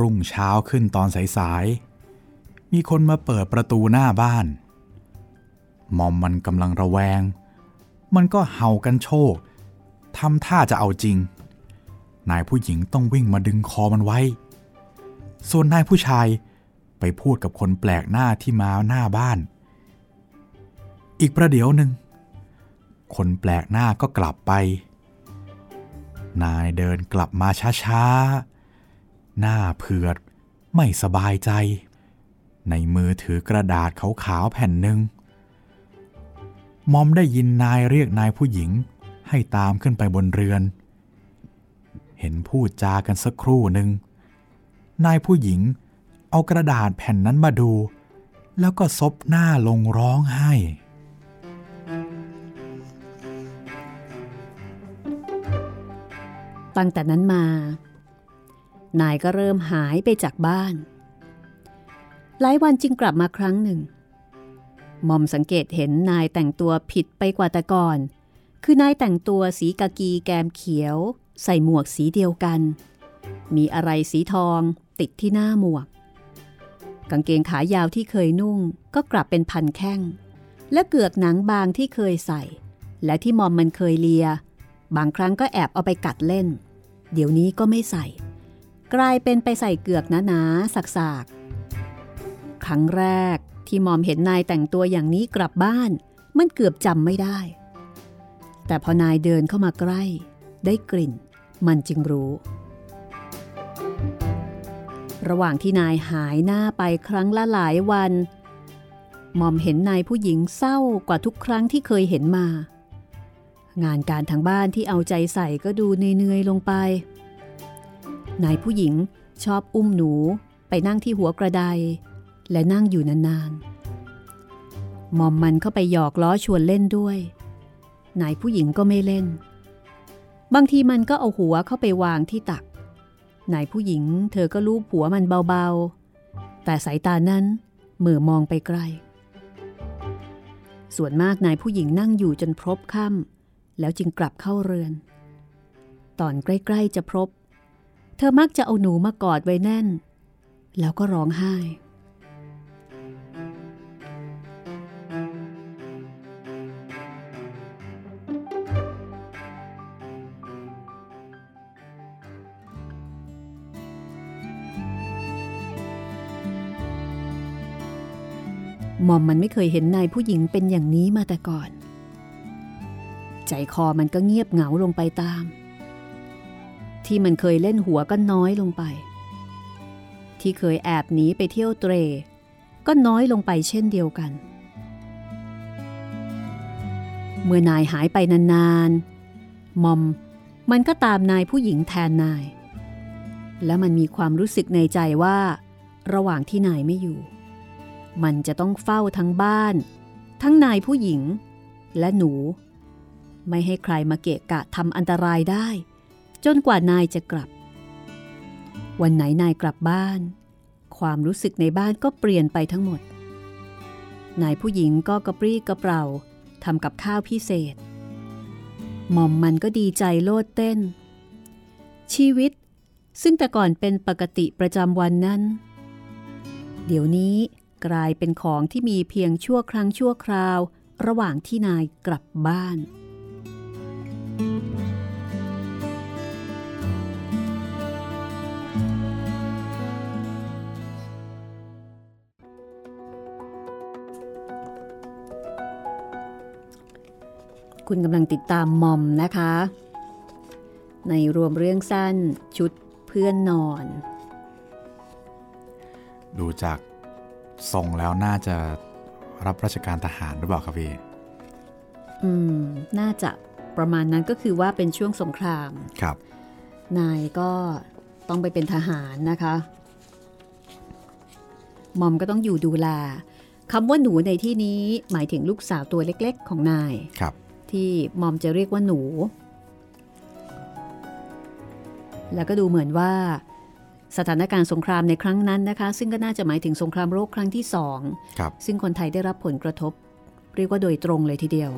S1: รุ่งเช้าขึ้นตอนสายๆ มีคนมาเปิดประตูหน้าบ้าน มอมมันกำลังระแวง มันก็เห่ากันโชคทำท่าจะเอาจริงนายผู้หญิงต้องวิ่งมาดึงคอมันไว้ ส่วนนายผู้ชายไปพูดกับคนแปลกหน้าที่มาหน้าบ้าน อีกประเดี๋ยวหนึ่ง คนแปลกหน้าก็กลับไป นายเดินกลับมาช้าๆ หน้าเผือดไม่สบายใจ ในมือถือกระดาษขาวๆแผ่นหนึ่งมอมได้ยินนายเรียกนายผู้หญิงให้ตามขึ้นไปบนเรือน เห็นพูดจากันสักครู่หนึ่ง นายผู้หญิงเอากระดาษแผ่นนั้นมาดู แล้วก็ซบหน้าลงร้องไห้
S2: ตั้งแต่นั้นมา นายก็เริ่มหายไปจากบ้าน หลายวันจึงกลับมาครั้งหนึ่งมอมสังเกตเห็นนายแต่งตัวผิดไปกว่าแต่ก่อน คือนายแต่งตัวสีกากีแกมเขียว ใส่หมวกสีเดียวกัน มีอะไรสีทองติดที่หน้าหมวก กางเกงขายาวที่เคยนุ่งก็กลับเป็นพันแข้ง และเกือกหนังบางที่เคยใส่ และที่มอมมันเคยเลีย บางครั้งก็แอบเอาไปกัดเล่น เดี๋ยวนี้ก็ไม่ใส่ กลายเป็นไปใส่เกือกหนาๆสักๆ ครั้งแรกที่มอมเห็นนายแต่งตัวอย่างนี้กลับบ้าน มันเกือบจำไม่ได้ แต่พอนายเดินเข้ามาใกล้ ได้กลิ่น มันจึงรู้ ระหว่างที่นายหายหน้าไปครั้งละหลายวันมอมเห็นนายผู้หญิงเศร้ากว่าทุกครั้งที่เคยเห็นมา งานการทางบ้านที่เอาใจใส่ก็ดูเนื่อยๆลงไป นายผู้หญิงชอบอุ้มหนูไปนั่งที่หัวกระไดและนั่งอยู่นานๆมอมมันเข้าไปหยอกล้อชวนเล่นด้วย นายผู้หญิงก็ไม่เล่น บางทีมันก็เอาหัวเข้าไปวางที่ตัก นายผู้หญิงเธอก็ลูบหัวมันเบาๆ แต่สายตานั้นเหมือมองไปไกล ส่วนมากนายผู้หญิงนั่งอยู่จนพรบค่ำแล้วจึงกลับเข้าเรือน ตอนใกล้ๆจะพรบ เธอมักจะเอาหนูมากอดไว้แน่น แล้วก็ร้องไห้ มอมมันไม่เคยเห็นนายผู้หญิงเป็นอย่างนี้มาแต่ก่อน ใจคอมันก็เงียบเหงาลงไปตาม ที่มันเคยเล่นหัวก็น้อยลงไป ที่เคยแอบหนีไปเที่ยวเตร ก็น้อยลงไปเช่นเดียวกัน เมื่อนายหายไปนานๆ มอมมันก็ตามนายผู้หญิงแทนนาย และมันมีความรู้สึกในใจว่า ระหว่างที่นายไม่อยู่ มันจะต้องเฝ้าทั้งบ้าน ทั้งนายผู้หญิง และหนู ไม่ให้ใครมาเกะกะทำอันตรายได้ จนกว่านายจะกลับ วันไหนนายกลับบ้าน ความรู้สึกในบ้านก็เปลี่ยนไปทั้งหมด นายผู้หญิงก็กระปรี้กระเปร่าทำกับข้าวพิเศษ หม่อมมันก็ดีใจโลดเต้น ชีวิตซึ่งแต่ก่อนเป็นปกติประจำวันนั้น เดี๋ยวนี้ กลายเป็นของที่มีเพียงชั่วครั้งชั่วคราว ระหว่างที่นายกลับบ้าน คุณกำลังติดตามมอมนะคะ ในรวมเรื่องสั้นชุดเพื่อนนอน
S1: ดูจาก ทรงแล้วน่าจะรับราชการทหารหรือเปล่าครับพี่
S2: อืม น่าจะประมาณนั้นก็คือว่าเป็นช่วงสงคราม
S1: ครับ
S2: นายก็ต้องไปเป็นทหารนะคะ มอมก็ต้องอยู่ดูแลคำว่าหนูในที่นี้หมายถึงลูกสาวตัวเล็กๆ ของนาย
S1: ครับ
S2: ที่มอมจะเรียกว่าหนู แล้วก็ดูเหมือนว่า สถานการณ์สงครามในครั้งนั้นนะคะ ซึ่งก็น่าจะหมายถึงสงครามโลกครั้งที่สองซึ่งคนไทยได้รับผลกระทบ เรียกว่าโดยตรงเลยทีเดียว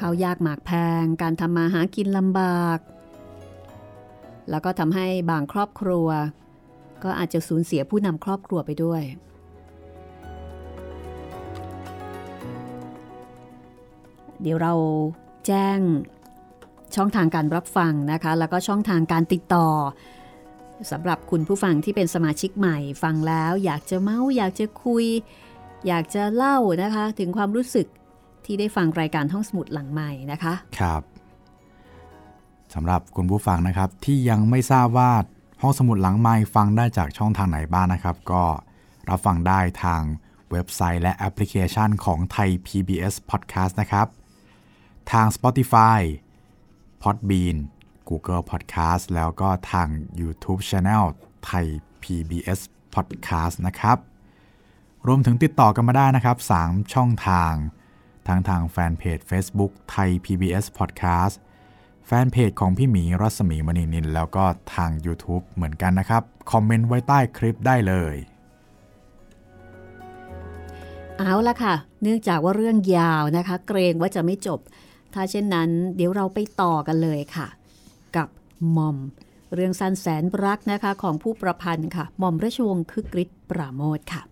S2: ข้าวยากหมากแพง การทำมาหากินลำบาก แล้วก็ทำให้บางครอบครัว ก็อาจจะสูญเสียผู้นำครอบครัวไปด้วย เดี๋ยวเราแจ้ง ช่องทางการรับฟังนะคะ แล้วก็ช่องทางการติดต่อสำหรับคุณผู้ฟังที่เป็นสมาชิกใหม่ฟังแล้วอยากจะเมาอยากจะคุย อยากจะเล่านะคะ ถึงความรู้สึกที่ได้ฟังรายการห้องสมุดหลังใหม่นะคะ
S1: ครับสำหรับคุณผู้ฟังนะครับ ที่ยังไม่ทราบว่าห้องสมุดหลังใหม่ฟังได้จากช่องทางไหนบ้างนะครับ ก็รับฟังได้ทางเว็บไซต์และแอปพลิเคชันของไทย PBS Podcast นะครับ ทาง Spotify Podbean Google Podcast แล้วก็ทาง YouTube Channel ไทย PBS Podcast นะครับ รวมถึงติดต่อกันมาได้นะครับ 3 ช่องทาง ทั้งทางแฟนเพจ Facebook ไทย PBS Podcast แฟนเพจของพี่หมีรัศมีมณีนิน แล้วก็ทาง YouTube เหมือนกันนะครับ คอมเมนต์ไว้ใต้คลิปได้เลย
S2: เอาละค่ะ เนื่องจากว่าเรื่องยาวนะคะ เกรงว่าจะไม่จบ ถ้าเช่นนั้นเดี๋ยวเราไปต่อกันเลยค่ะ กับมอม เรื่องสั้นแสนรักนะคะของผู้ประพันธ์ค่ะมอมราชวงศ์คึกฤทธิ์ปราโมทค่ะ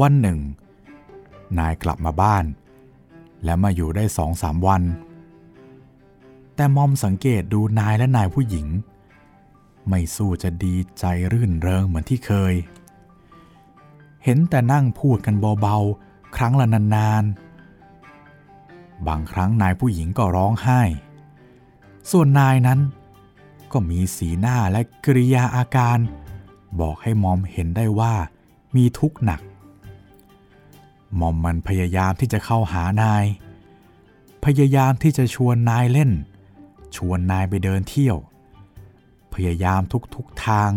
S1: วันหนึ่ง นายกลับมาบ้าน และมาอยู่ได้สองสามวัน แต่มอมสังเกตดูนายและนายผู้หญิง ไม่สู้จะดีใจรื่นเริงเหมือนที่เคย เห็นแต่นั่งพูดกันเบาๆ ครั้งละนานๆ บางครั้งนายผู้หญิงก็ร้องไห้ ส่วนนายนั้น ก็มีสีหน้าและกริยาอาการ บอกให้มอมเห็นได้ว่ามีทุกข์หนักมอมมันพยายามที่จะเข้าหานาย พยายามที่จะชวนนายเล่น ชวนนายไปเดินเที่ยว พยายามทุกๆทาง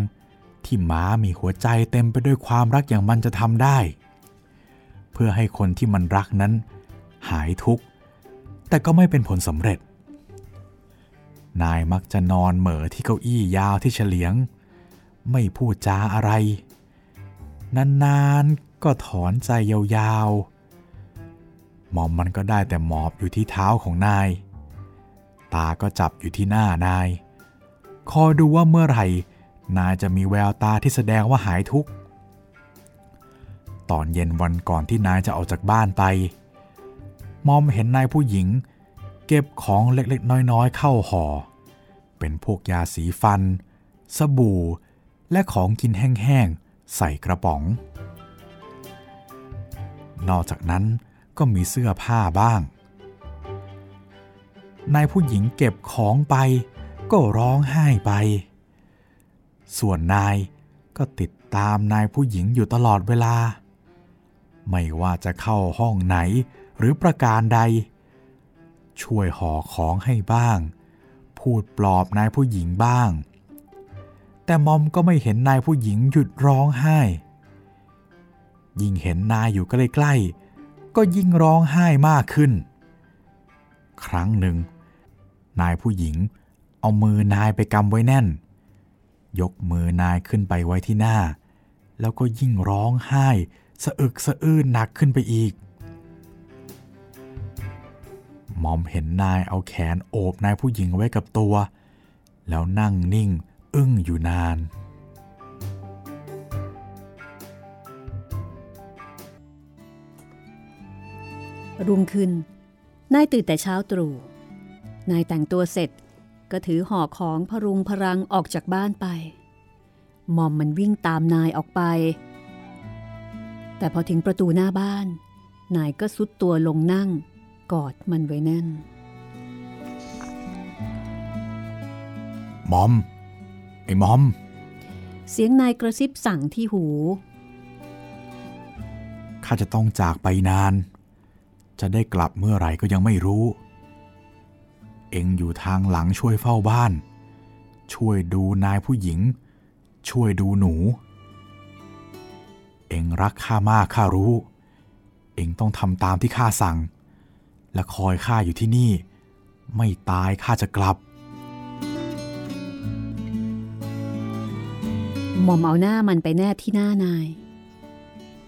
S1: ที่หมามีหัวใจเต็มไปด้วยความรักอย่างมันจะทำได้ เพื่อให้คนที่มันรักนั้น หายทุกข์ แต่ก็ไม่เป็นผลสำเร็จ นายมักจะนอนเหม่อที่เก้าอี้ยาวที่เฉลียง ไม่พูดจาอะไร นานๆก็ถอนใจยาวๆหมอมมันก็ได้แต่หมอบอยู่ที่เท้าของนาย ตาก็จับอยู่ที่หน้านาย คอยดูว่าเมื่อไหร่ นายจะมีแววตาที่แสดงว่าหายทุกข์ ตอนเย็นวันก่อนที่นายจะออกจากบ้านไป มอมเห็นนายผู้หญิง เก็บของเล็กๆ น้อยๆ เข้าห่อ เป็นพวกยาสีฟัน สบู่ และของกินแห้งๆ ใส่กระป๋อง นอกจากนั้นก็มีเสื้อผ้าบ้าง นายผู้หญิงเก็บของไป ก็ร้องไห้ไป ส่วนนายก็ติดตามนายผู้หญิงอยู่ตลอดเวลา ไม่ว่าจะเข้าห้องไหนหรือประการใด ช่วยห่อของให้บ้าง พูดปลอบนายผู้หญิงบ้าง แต่มอมก็ไม่เห็นนายผู้หญิงหยุดร้องไห้ ยิ่งเห็นนายอยู่ใกล้ๆก็ยิ่งร้องไห้มากขึ้น ครั้งหนึ่ง นายผู้หญิง เอามือนายไปกำไว้แน่น ยกมือนายขึ้นไปไว้ที่หน้า แล้วก็ยิ่งร้องไห้ สะอึกสะอื้นหนักขึ้นไปอีกมอมเห็นนายเอาแขนโอบนายผู้หญิงไว้กับตัว แล้วนั่งนิ่งอึ้งอยู่นาน
S2: รุ่งขึ้น นายตื่นแต่เช้าตรู่ นายแต่งตัวเสร็จก็ถือห่อของพรุงพรังออกจากบ้านไปมอมมันวิ่งตามนายออกไป แต่พอถึงประตูหน้าบ้าน นายก็ซุดตัวลงนั่ง กอดมันไว้แน่น
S1: มอม ไอ้มอม
S2: เสียงนายกระซิบสั่งที่หู
S1: ข้าจะต้องจากไปนาน จะได้กลับเมื่อไหร่ก็ยังไม่รู้ เองอยู่ทางหลังช่วยเฝ้าบ้าน ช่วยดูนายผู้หญิง ช่วยดูหนู เองรักข้ามากข้ารู้ เองต้องทำตามที่ข้าสั่ง และคอยข้าอยู่ที่นี่ ไม่ตายข้าจะกลับ
S2: หม่อมเอาหน้ามันไปแนบที่หน้านาย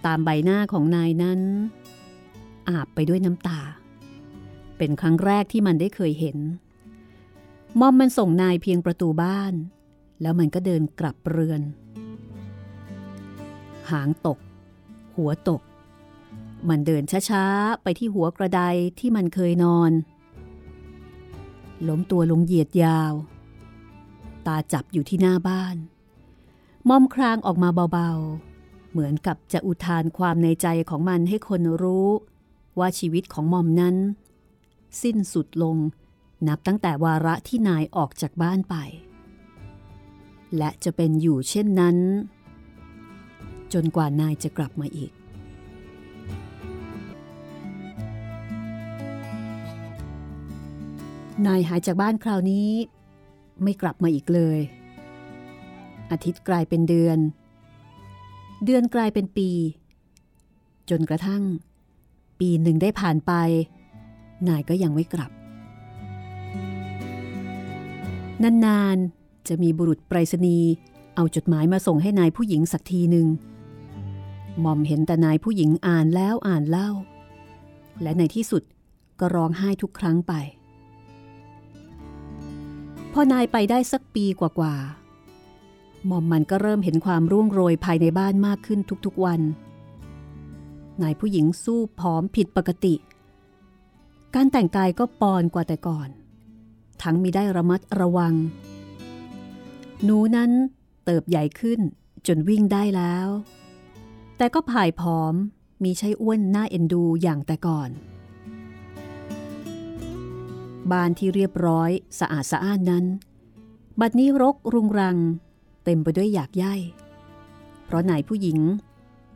S2: ตามใบหน้าของนายนั้น อาบไปด้วยน้ำตา เป็นครั้งแรกที่มันได้เคยเห็น มอมมันส่งนายเพียงประตูบ้าน แล้วมันก็เดินกลับเรือน หางตก หัวตก มันเดินช้าๆ ไปที่หัวกระไดที่มันเคยนอน ล้มตัวลงเหยียดยาว ตาจับอยู่ที่หน้าบ้าน มอมครางออกมาเบาๆ เหมือนกับจะอุทานความในใจของมันให้คนรู้ว่าชีวิตของมอมนั้น สิ้นสุดลง นับตั้งแต่วาระที่นายออกจากบ้านไป และจะเป็นอยู่เช่นนั้น จนกว่านายจะกลับมาอีก นายหายจากบ้านคราวนี้ ไม่กลับมาอีกเลย อาทิตย์กลายเป็นเดือน เดือนกลายเป็นปี จนกระทั่ง ปีหนึ่งได้ผ่านไป นายก็ยังไม่กลับ นานๆ จะมีบุรุษไปรษณีย์เอาจดหมายมาส่งให้นายผู้หญิงสักทีหนึ่งหม่อมเห็นแต่นายผู้หญิงอ่านแล้วอ่านเล่า และในที่สุดก็ร้องไห้ทุกครั้งไป พอนายไปได้สักปีกว่าๆหม่อมมันก็เริ่มเห็นความร่วงโรยภายในบ้านมากขึ้นทุกๆวันนายผู้หญิงสู้ผอมผิดปกติ การแต่งกายก็ปอนกว่าแต่ก่อน ทั้งมีได้ระมัดระวัง หนูนั้นเติบใหญ่ขึ้นจนวิ่งได้แล้ว แต่ก็ผายผอมมีใช้อ้วนหน้าเอ็นดูอย่างแต่ก่อน บ้านที่เรียบร้อยสะอาดสะอ้านนั้น บัดนี้รกรุงรัง เต็มไปด้วยอยากย่ายเพราะนายผู้หญิง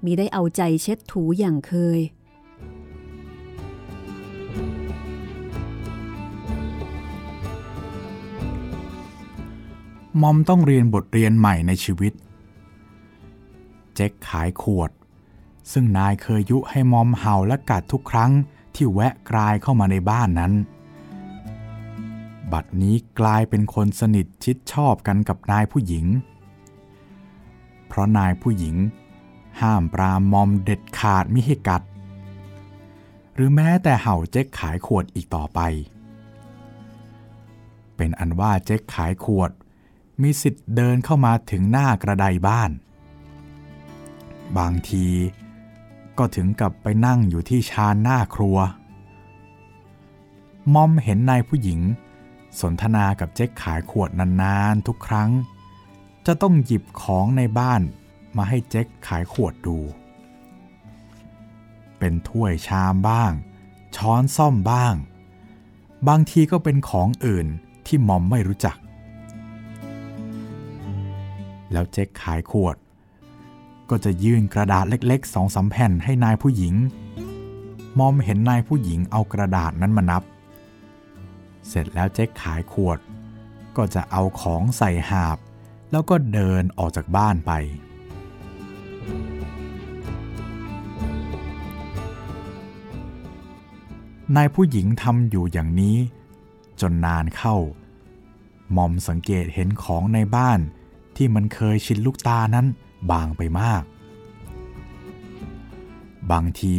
S2: มีได้เอาใจเช็ดถูอย่างเคย
S1: มอมต้องเรียนบทเรียนใหม่ในชีวิต เจ๊กขายขวด ซึ่งนายเคยยุให้มอมเห่าและกัดทุกครั้งที่แวะกลายเข้ามาในบ้านนั้น บัดนี้กลายเป็นคนสนิทชิดชอบกันกับนายผู้หญิง เพราะนายผู้หญิง ห้ามปรามมอมเด็ดขาดมิให้กัด หรือแม้แต่เห่าเจ๊กขายขวดอีกต่อไป เป็นอันว่าเจ๊กขายขวด มีสิทธิ์เดินเข้ามาถึงหน้ากระไดบ้าน บางทีก็ถึงกับไปนั่งอยู่ที่ชานหน้าครัว มอมเห็นนายผู้หญิง สนทนากับเจ๊กขายขวดนานๆทุกครั้ง จะต้องหยิบของในบ้านมาให้เจ๊กขายขวดดู เป็นถ้วยชามบ้าง ช้อนซ่อมบ้าง บางทีก็เป็นของอื่นที่มอมไม่รู้จัก แล้วเจ๊กขายขวด ก็จะยื่นกระดาษเล็กๆสองสาแผ่นให้นายผู้หญิง มอมเห็นนายผู้หญิงเอากระดาษนั้นมานับ เสร็จแล้วเจ๊กขายขวด ก็จะเอาของใส่หาบ แล้วก็เดินออกจากบ้านไปนายผู้หญิงทำอยู่อย่างนี้ จนนานเข้ามอมสังเกตเห็นของในบ้าน ที่มันเคยชินลูกตานั้นบางไปมาก บางที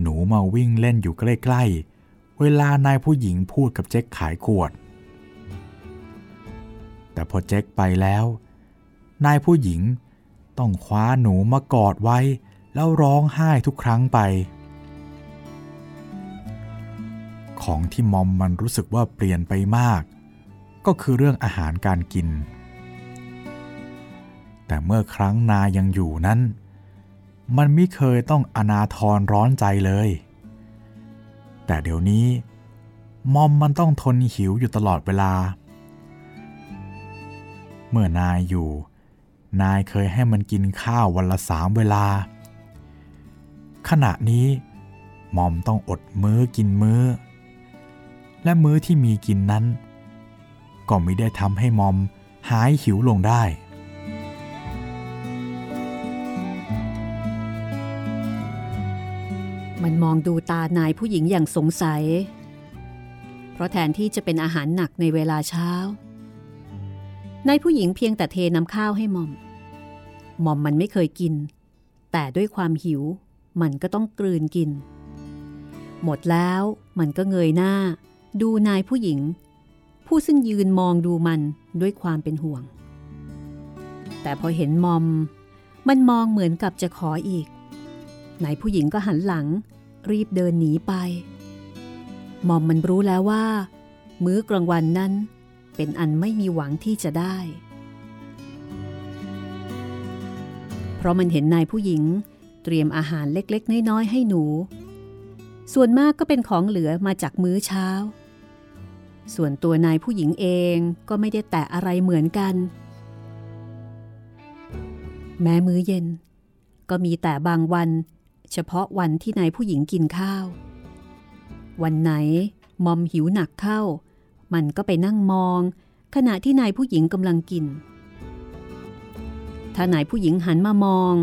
S1: หนูมาวิ่งเล่นอยู่ใกล้ๆ เวลานายผู้หญิงพูดกับเจ๊กขายขวด แต่พอเจ๊กไปแล้ว นายผู้หญิงต้องคว้าหนูมากอดไว้ แล้วร้องไห้ทุกครั้งไป ของที่มอมมันรู้สึกว่าเปลี่ยนไปมาก ก็คือเรื่องอาหารการกิน แต่เมื่อครั้งนายังอยู่นั้น มันไม่เคยต้องอนาทรร้อนใจเลย แต่เดี๋ยวนี้มอมมันต้องทนหิวอยู่ตลอดเวลา เมื่อนายอยู่ นายเคยให้มันกินข้าววันละสามเวลา ขณะนี้มอมต้องอดมื้อกินมื้อ และมื้อที่มีกินนั้น ก็ไม่ได้ทำให้มอมหายหิวลงได้
S2: มันมองดูตานายผู้หญิงอย่างสงสัย เพราะแทนที่จะเป็นอาหารหนักในเวลาเช้านายผู้หญิงเพียงแต่เทน้ำข้าวให้มอม มอมมันไม่เคยกิน แต่ด้วยความหิวมันก็ต้องกลืนกิน หมดแล้วมันก็เงยหน้า ดูนายผู้หญิง ผู้ซึ่งยืนมองดูมันด้วยความเป็นห่วง แต่พอเห็นมอม มันมองเหมือนกับจะขออีกนายผู้หญิงก็หันหลัง รีบเดินหนีไปมอมมันรู้แล้วว่า มื้อกลางวันนั้นเป็นอันไม่มีหวังที่จะได้ เพราะมันเห็นนายผู้หญิงเตรียมอาหารเล็กๆ น้อยๆ ให้หนู ส่วนมากก็เป็นของเหลือมาจากมื้อเช้า ส่วนตัวนายผู้หญิงเองก็ไม่ได้แตะอะไรเหมือนกัน แม้มื้อเย็น ก็มีแต่บางวัน เฉพาะวันที่นายผู้หญิงกินข้าว วันไหนมอมหิวหนักเข้า มันก็ไปนั่งมอง ขณะที่นายผู้หญิงกำลังกิน ถ้านายผู้หญิงหันมามอง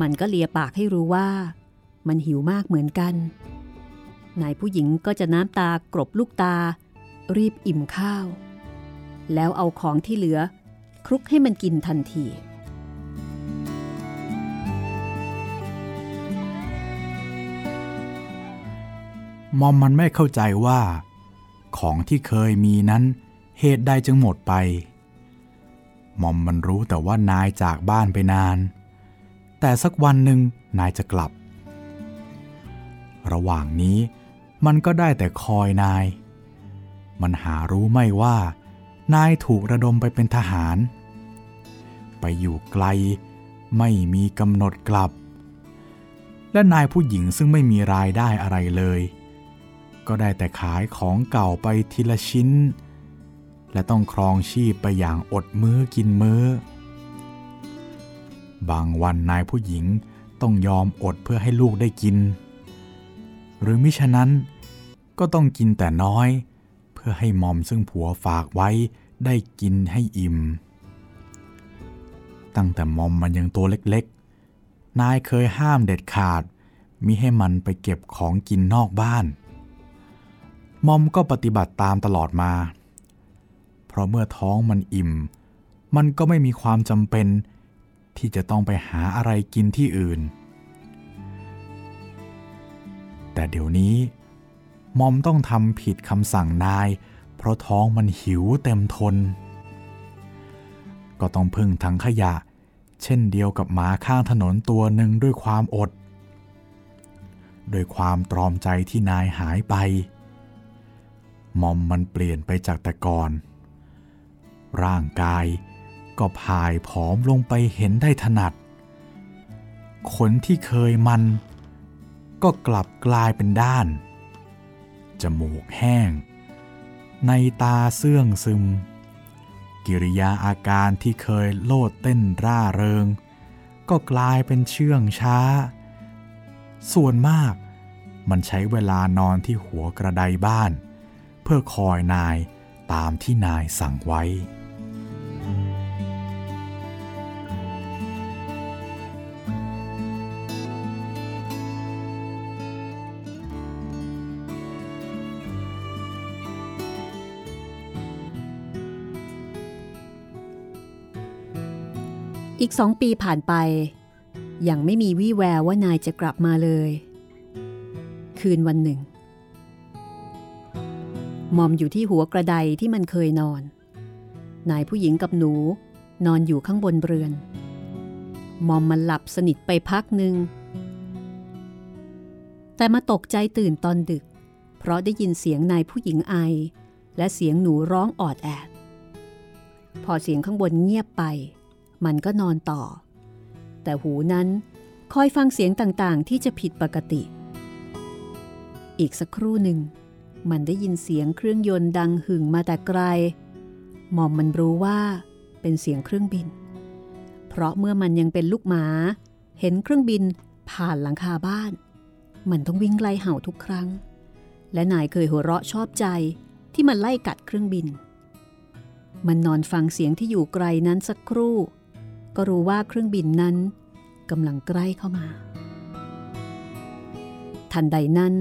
S2: มันก็เลียปากให้รู้ว่า มันหิวมากเหมือนกัน นายผู้หญิงก็จะน้ำตากรบลูกตา รีบอิ่มข้าว แล้วเอาของที่เหลือ คลุกให้มันกินทันที
S1: มอมมันไม่เข้าใจว่า ของที่เคยมีนั้นเหตุใดจึงหมดไป มอมมันรู้แต่ว่านายจากบ้านไปนาน แต่สักวันหนึ่งนายจะกลับ ระหว่างนี้มันก็ได้แต่คอยนาย มันหารู้ไม่ว่า นายถูกระดมไปเป็นทหาร ไปอยู่ไกลไม่มีกำหนดกลับ และนายผู้หญิงซึ่งไม่มีรายได้อะไรเลย ก็ได้แต่ขายของเก่าไปทีละชิ้น และต้องครองชีพไปอย่างอดมื้อกินมื้อ บางวันนายผู้หญิงต้องยอมอดเพื่อให้ลูกได้กิน หรือมิฉะนั้นก็ต้องกินแต่น้อย เพื่อให้มอมซึ่งผัวฝากไว้ได้กินให้อิ่ม ตั้งแต่มอมมันยังตัวเล็กๆ นายเคยห้ามเด็ดขาดมิให้มันไปเก็บของกินนอกบ้าน มอมก็ปฏิบัติตามตลอดมา เพราะเมื่อท้องมันอิ่ม มันก็ไม่มีความจำเป็น ที่จะต้องไปหาอะไรกินที่อื่น แต่เดี๋ยวนี้มอมต้องทำผิดคำสั่งนาย เพราะท้องมันหิวเต็มทน ก็ต้องพึ่งทั้งขยะ เช่นเดียวกับหมาข้างถนนตัวหนึ่งด้วยความอด โดยความตรอมใจที่นายหายไป มอมมันเปลี่ยนไปจากแต่ก่อน ร่างกายก็พายผอมลงไปเห็นได้ถนัด ขนที่เคยมัน ก็กลับกลายเป็นด้าน จมูกแห้ง ในตาเสื่องซึม กิริยาอาการที่เคยโลดเต้นร่าเริง ก็กลายเป็นเชื่องช้า ส่วนมากมันใช้เวลานอนที่หัวกระไดบ้าน พื่อคอยนายตามที่นายสั่งไว้
S2: อีกสองปีผ่านไป ยังไม่มีวี่แววว่านายจะกลับมาเลย คืนวันหนึ่ง มอมอยู่ที่หัวกระไดที่มันเคยนอน นายผู้หญิงกับหนูนอนอยู่ข้างบนเรือน มอมมันหลับสนิทไปพักหนึ่ง แต่มาตกใจตื่นตอนดึก เพราะได้ยินเสียงนายผู้หญิงไอ และเสียงหนูร้องออดแอด พอเสียงข้างบนเงียบไป มันก็นอนต่อ แต่หูนั้นคอยฟังเสียงต่างๆที่จะผิดปกติ อีกสักครู่หนึ่ง มันได้ยินเสียงเครื่องยนต์ดังหึ่งมาแต่ไกล หม่อมมันรู้ว่าเป็นเสียงเครื่องบิน เพราะเมื่อมันยังเป็นลูกหมา เห็นเครื่องบินผ่านหลังคาบ้าน มันต้องวิ่งไล่เห่าทุกครั้ง และนายเคยหัวเราะชอบใจที่มันไล่กัดเครื่องบิน มันนอนฟังเสียงที่อยู่ไกลนั้นสักครู่ ก็รู้ว่าเครื่องบินนั้นกำลังใกล้เข้ามา ทันใดนั้น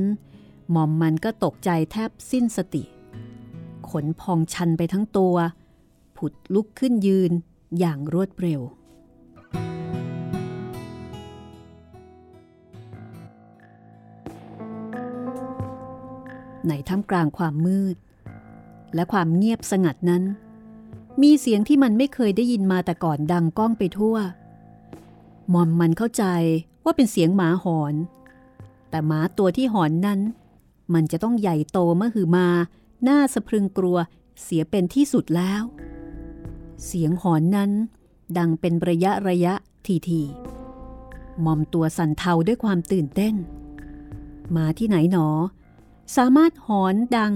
S2: หมอมมันก็ตกใจแทบสิ้นสติ ขนพองชันไปทั้งตัว ผุดลุกขึ้นยืนอย่างรวดเร็ว ในท่ามกลางความมืด และความเงียบสงัดนั้น มีเสียงที่มันไม่เคยได้ยินมาแต่ก่อนดังก้องไปทั่วมอมมันเข้าใจว่าเป็นเสียงหมาหอน แต่หมาตัวที่หอนนั้น มันจะต้องใหญ่โตมหือมาหน้าสะพรึงกลัวเสียเป็นที่สุดแล้ว เสียงหอนนั้น ดังเป็นระยะระยะทีทีมอมตัวสั่นเทาด้วยความตื่นเต้น มาที่ไหนหนอ สามารถหอนดัง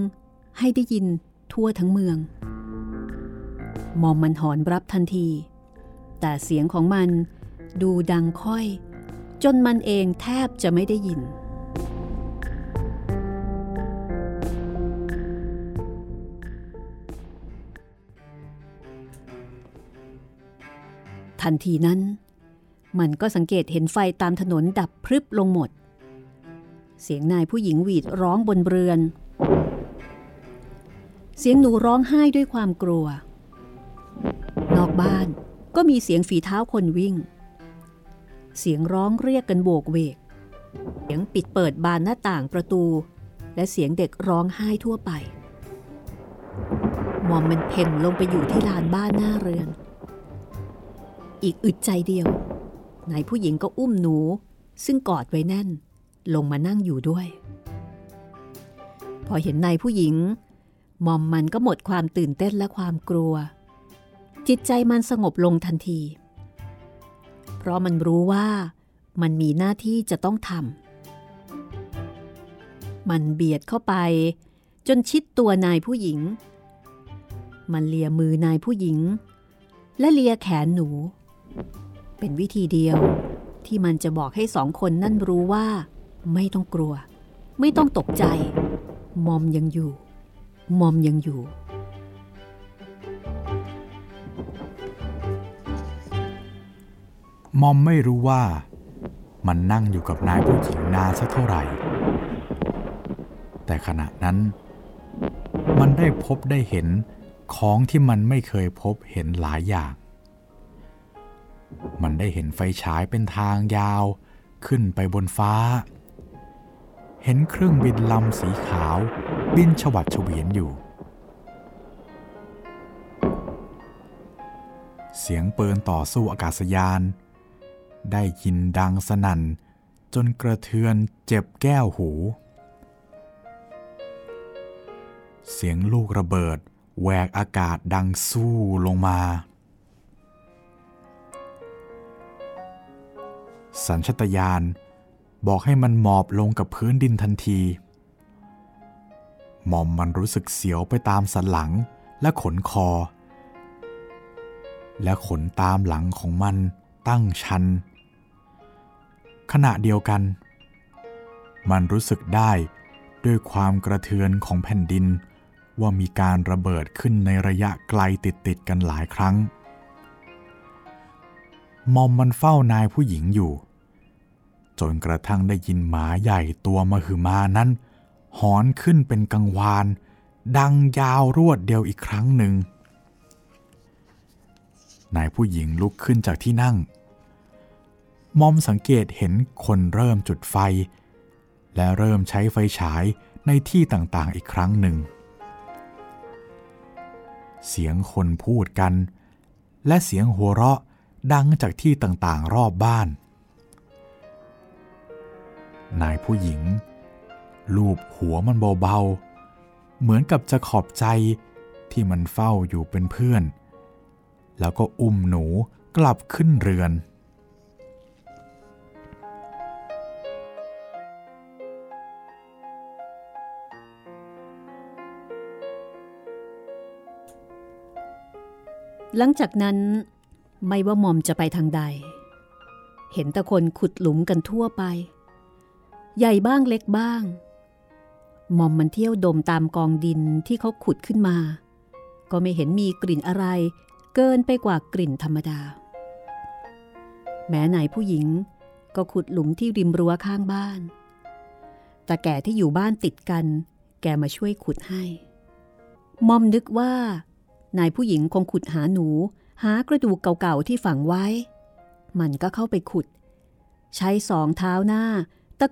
S2: ให้ได้ยินทั่วทั้งเมือง มอมมันหอนรับทันที แต่เสียงของมันดูดังค่อย จนมันเองแทบจะไม่ได้ยิน ทันทีนั้น มันก็สังเกตเห็นไฟตามถนนดับพรึบลงหมด เสียงนายผู้หญิงหวีดร้องบนเรือน เสียงหนูร้องไห้ด้วยความกลัว นอกบ้านก็มีเสียงฝีเท้าคนวิ่ง เสียงร้องเรียกกันโบกเวก เสียงปิดเปิดบานหน้าต่างประตู และเสียงเด็กร้องไห้ทั่วไป มอมมันเพ่นลงไปอยู่ที่ลานบ้านหน้าเรือน อีกอึดใจเดียวนายผู้หญิงก็อุ้มหนู ซึ่งกอดไว้แน่น ลงมานั่งอยู่ด้วย พอเห็นนายผู้หญิงมอมมันก็หมดความตื่นเต้นและความกลัว จิตใจมันสงบลงทันที เพราะมันรู้ว่ามันมีหน้าที่จะต้องทำมันเบียดเข้าไป จนชิดตัวนายผู้หญิง มันเลียมือนายผู้หญิง และเลียแขนหนู เป็นวิธีเดียวที่มันจะบอกให้สองคนนั่นรู้ว่า ไม่ต้องกลัว ไม่ต้องตกใจ มอมยังอยู่ มอมยังอยู่
S1: มอมไม่รู้ว่า มันนั่งอยู่กับนายผู้หญิงนานสักเท่าไหร่ แต่ขณะนั้น มันได้พบได้เห็นของที่มันไม่เคยพบเห็นหลายอย่าง มันได้เห็นไฟฉายเป็นทางยาวขึ้นไปบนฟ้า เห็นเครื่องบินลำสีขาว บินฉวัดเฉวียนอยู่ เสียงปืนต่อสู้อากาศยาน ได้ยินดังสนั่นจนกระเทือนเจ็บแก้วหู เสียงลูกระเบิดแหวกอากาศดังสู้ลงมา สัญชตาตญาณบอกให้มันหมอบลงกับพื้นดินทันที หม่อมมันรู้สึกเสียวไปตามสันหลังและขนคอ และขนตามหลังของมันตั้งชัน ขณะเดียวกัน มันรู้สึกได้ด้วยความกระเทือนของแผ่นดินว่ามีการระเบิดขึ้นในระยะไกลติดๆกันหลายครั้ง มอมมันเฝ้านายผู้หญิงอยู่ จนกระทั่งได้ยินหมาใหญ่ตัวมหึมานั้น หอนขึ้นเป็นกังวาน ดังยาวรวดเดียวอีกครั้งหนึ่งนายผู้หญิงลุกขึ้นจากที่นั่ง มอมสังเกตเห็นคนเริ่มจุดไฟ และเริ่มใช้ไฟฉายในที่ต่างๆอีกครั้งหนึ่ง เสียงคนพูดกัน และเสียงหัวเราะดังจากที่ต่างๆรอบบ้าน นายผู้หญิง ลูบหัวมันเบาๆ เหมือนกับจะขอบใจที่มันเฝ้าอยู่เป็นเพื่อน แล้วก็อุ้มหนูกลับขึ้นเรือน
S2: หลังจากนั้นไม่ว่ามอมจะไปทางใด เห็นแต่คนขุดหลุมกันทั่วไป ใหญ่บ้างเล็กบ้างมอมมันเที่ยวดมตามกองดินที่เขาขุดขึ้นมา ก็ไม่เห็นมีกลิ่นอะไรเกินไปกว่ากลิ่นธรรมดา แม้ไหนผู้หญิงก็ขุดหลุมที่ริมรั้วข้างบ้าน แต่แก่ที่อยู่บ้านติดกัน แกมาช่วยขุดให้ มอมนึกว่านายผู้หญิงคงขุดหาหนู หากระดูกเก่าๆที่ฝังไว้ มันก็เข้าไปขุด ใช้สองเท้าหน้า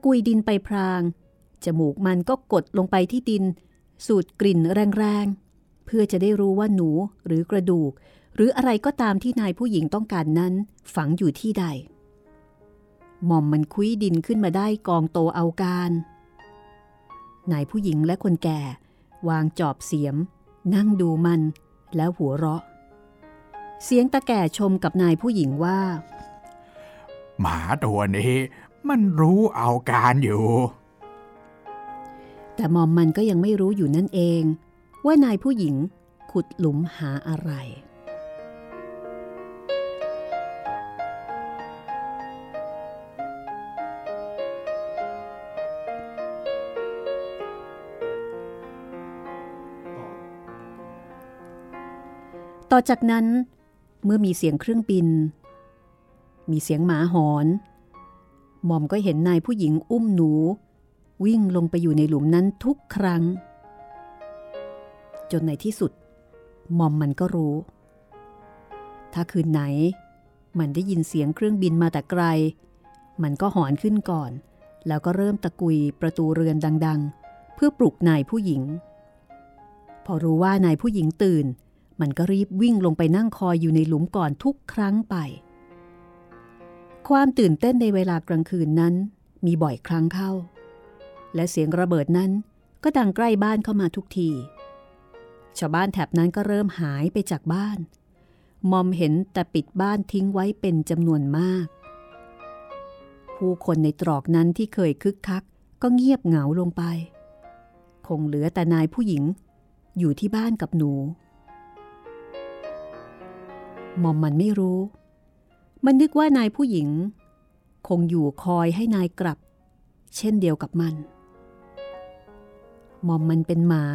S2: กุยดินไปพราง จมูกมันก็กดลงไปที่ดิน สูดกลิ่นแรงๆ เพื่อจะได้รู้ว่าหนูหรือกระดูก หรืออะไรก็ตามที่นายผู้หญิงต้องการนั้น ฝังอยู่ที่ใด หม่อมมันคุยดินขึ้นมาได้กองโตเอาการนายผู้หญิงและคนแก่ วางจอบเสียม นั่งดูมันแล้วหัวเราะ เสียงตาแก่ชมกับนายผู้หญิงว่า
S1: หมาตัวนี้ มันรู้เอาการอยู่
S2: แต่มอมมันก็ยังไม่รู้อยู่นั่นเอง ว่านายผู้หญิงขุดหลุมหาอะไร ต่อจากนั้นเมื่อมีเสียงเครื่องบิน มีเสียงหมาหอน หม่อมก็เห็นนายผู้หญิงอุ้มหนู วิ่งลงไปอยู่ในหลุมนั้นทุกครั้ง จนในที่สุดหม่อมมันก็รู้ ถ้าคืนไหน มันได้ยินเสียงเครื่องบินมาแต่ไกล มันก็หอนขึ้นก่อน แล้วก็เริ่มตะกุยประตูเรือนดัง ๆ เพื่อปลุกนายผู้หญิง พอรู้ว่านายผู้หญิงตื่น มันก็รีบวิ่งลงไปนั่งคอยอยู่ในหลุมก่อนทุกครั้งไป ความตื่นเต้นในเวลากลางคืนนั้นมีบ่อยครั้งเข้า และเสียงระเบิดนั้นก็ดังใกล้บ้านเข้ามาทุกที ชาวบ้านแถบนั้นก็เริ่มหายไปจากบ้าน มอมเห็นแต่ปิดบ้านทิ้งไว้เป็นจำนวนมาก ผู้คนในตรอกนั้นที่เคยคึกคัก ก็เงียบเหงาลงไป คงเหลือแต่นายผู้หญิง อยู่ที่บ้านกับหนู มอมมันไม่รู้ มันนึกว่านายผู้หญิง คงอยู่คอยให้นายกลับ เช่นเดียวกับมัน มอมมันเป็นหมา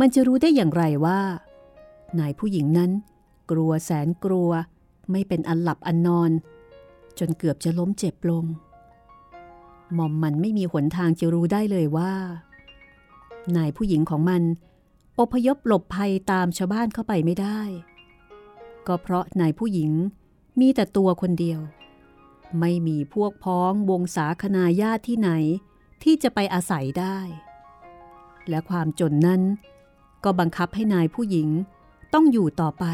S2: มันจะรู้ได้อย่างไรว่า นายผู้หญิงนั้น กลัวแสนกลัว ไม่เป็นอันหลับอันนอน จนเกือบจะล้มเจ็บลงมอมมันไม่มีหนทางจะรู้ได้เลยว่า นายผู้หญิงของมัน อพยพหลบภัยตามชาวบ้านเข้าไปไม่ได้ ก็เพราะนายผู้หญิง มีแต่ตัวคนเดียว ไม่มีพวกพ้องวงศาคณาญาติที่ไหนที่จะไปอาศัยได้ และความจนนั้น ก็บังคับให้นายผู้หญิงต้องอยู่ต่อไป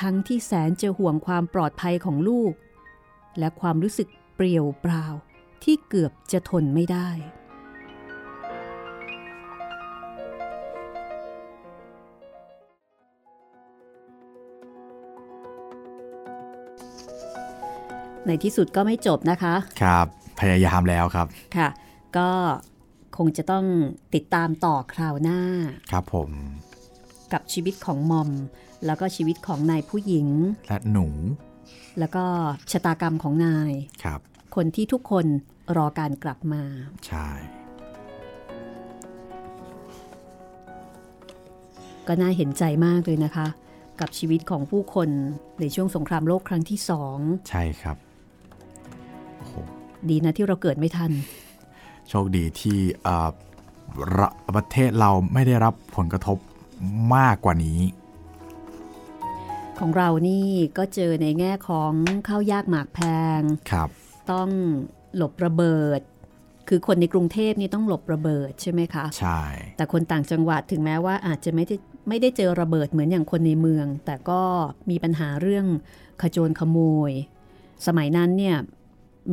S2: ทั้งที่แสนจะห่วงความปลอดภัยของลูก และความรู้สึกเปรี่ยวเปล่าที่เกือบจะทนไม่ได้ ในที่สุดก็ไม่จบนะคะ
S1: ครับ พยายามแล้วครับ
S2: ค่ะ ก็คงจะต้องติดตามต่อคราวหน้า
S1: ครับผม
S2: กับชีวิตของมอม แล้วก็ชีวิตของนายผู้หญิง
S1: และหนู
S2: แล้วก็ชะตากรรมของนาย
S1: ครับ
S2: คนที่ทุกคนรอการกลับมา
S1: ใช่
S2: ก็น่าเห็นใจมากเลยนะคะกับชีวิตของผู้คนในช่วงสงครามโลกครั้งที่สอง
S1: ใช่ครับโอ้โห
S2: ดีนะที่เราเกิดไม่ทัน
S1: โชคดีที่เอ่อระประเทศเราไม่ได้รับผลกระทบมากกว่านี้
S2: ของเรานี่ก็เจอในแง่ของข้าวยากหมากแพง
S1: ครับ
S2: ต้องหลบระเบิด คือคนในกรุงเทพนี่ต้องหลบระเบิดใช่ไหมคะ
S1: ใช่
S2: แต่คนต่างจังหวัดถึงแม้ว่าอาจจะไม่ได้ไม่ได้เจอระเบิดเหมือนอย่างคนในเมือง แต่ก็มีปัญหาเรื่องขโจรขโมย สมัยนั้นเนี่ย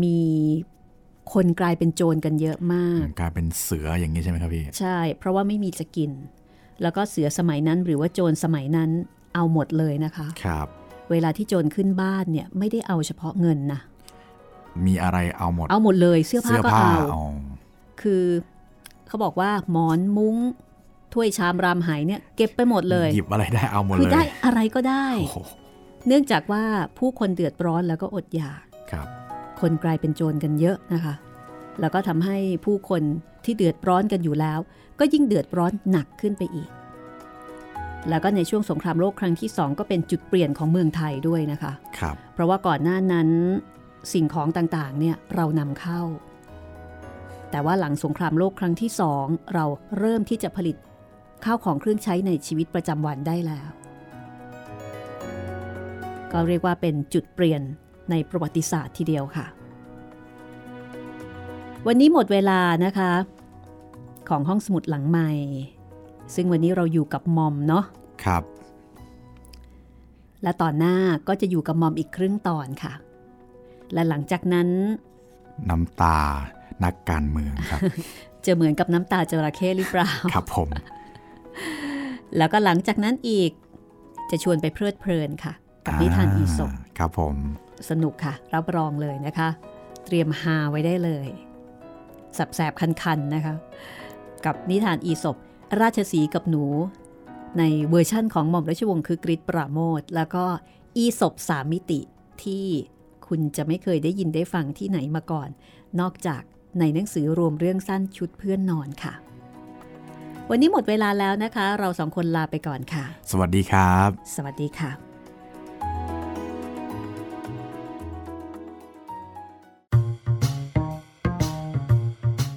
S2: มีคนกลายเป็นโจรกันเยอะมาก
S1: กลายเป็นเสืออย่างนี้ใช่ไหมครับพี่
S2: ใช่ เพราะว่าไม่มีจะกิน แล้วก็เสือสมัยนั้นหรือว่าโจรสมัยนั้นเอาหมดเลยนะคะ
S1: ครับ
S2: เวลาที่โจรขึ้นบ้านเนี่ยไม่ได้เอาเฉพาะเงินนะ
S1: มีอะไรเอาหมด
S2: เอาหมดเลยเสื้อผ้าก็เอา
S1: เอา
S2: คือเขาบอกว่าหมอนมุ้งถ้วยชามรามไหเนี่ยเก็บไปหมดเลย
S1: หยิบอะไรได้เอาหมด
S2: คือ
S1: เลย
S2: ได้อะไรก็ได้
S1: โอ้โห
S2: เนื่องจากว่าผู้คนเดือดร้อนแล้วก็อดอยาก
S1: ครับ
S2: คนกลายเป็นโจรกันเยอะนะคะ แล้วก็ทำให้ผู้คนที่เดือดร้อนกันอยู่แล้ว ก็ยิ่งเดือดร้อนหนักขึ้นไปอีก แล้วก็ในช่วงสงครามโลกครั้งที่สองก็เป็นจุดเปลี่ยนของเมืองไทยด้วยนะคะ
S1: ครับ
S2: เพราะว่าก่อนหน้านั้นสิ่งของต่างๆเนี่ยเรานำเข้า แต่ว่าหลังสงครามโลกครั้งที่สองเราเริ่มที่จะผลิตข้าวของเครื่องใช้ในชีวิตประจำวันได้แล้ว ก็เรียกว่าเป็นจุดเปลี่ยน ในประวัติศาสตร์ทีเดียวค่ะ วันนี้หมดเวลานะคะ ของห้องสมุดหลังใหม่ ซึ่งวันนี้เราอยู่กับมอมเนาะ
S1: ครับ
S2: และตอนหน้าก็จะอยู่กับมอมอีกครึ่งตอนค่ะ และหลังจากนั้น
S1: น้ำตานักการเมืองครับ
S2: จะเหมือนกับน้ำตาจระเข้หรือเปล่า
S1: ครับผม
S2: แล้วก็หลังจากนั้นอีกจะชวนไปเพลิดเพลินค่ะ กับนิทานอีสป
S1: ครับผม
S2: สนุกค่ะ รับรองเลยนะคะ เตรียมฮาไว้ได้เลยสับแสบคันๆนะคะ กับนิทานอีสปราชสีห์กับหนู ในเวอร์ชั่นของหม่อมราชวงศ์คึกฤทธิ์ ปราโมชแล้วก็อีสปสามมิติที่คุณจะไม่เคยได้ยินได้ฟังที่ไหนมาก่อน นอกจากในหนังสือรวมเรื่องสั้นชุดเพื่อนนอนค่ะ วันนี้หมดเวลาแล้วนะคะ เราสองคนลาไปก่อนค่ะ
S1: สวัสดีครับ
S2: สวัสดีค่ะ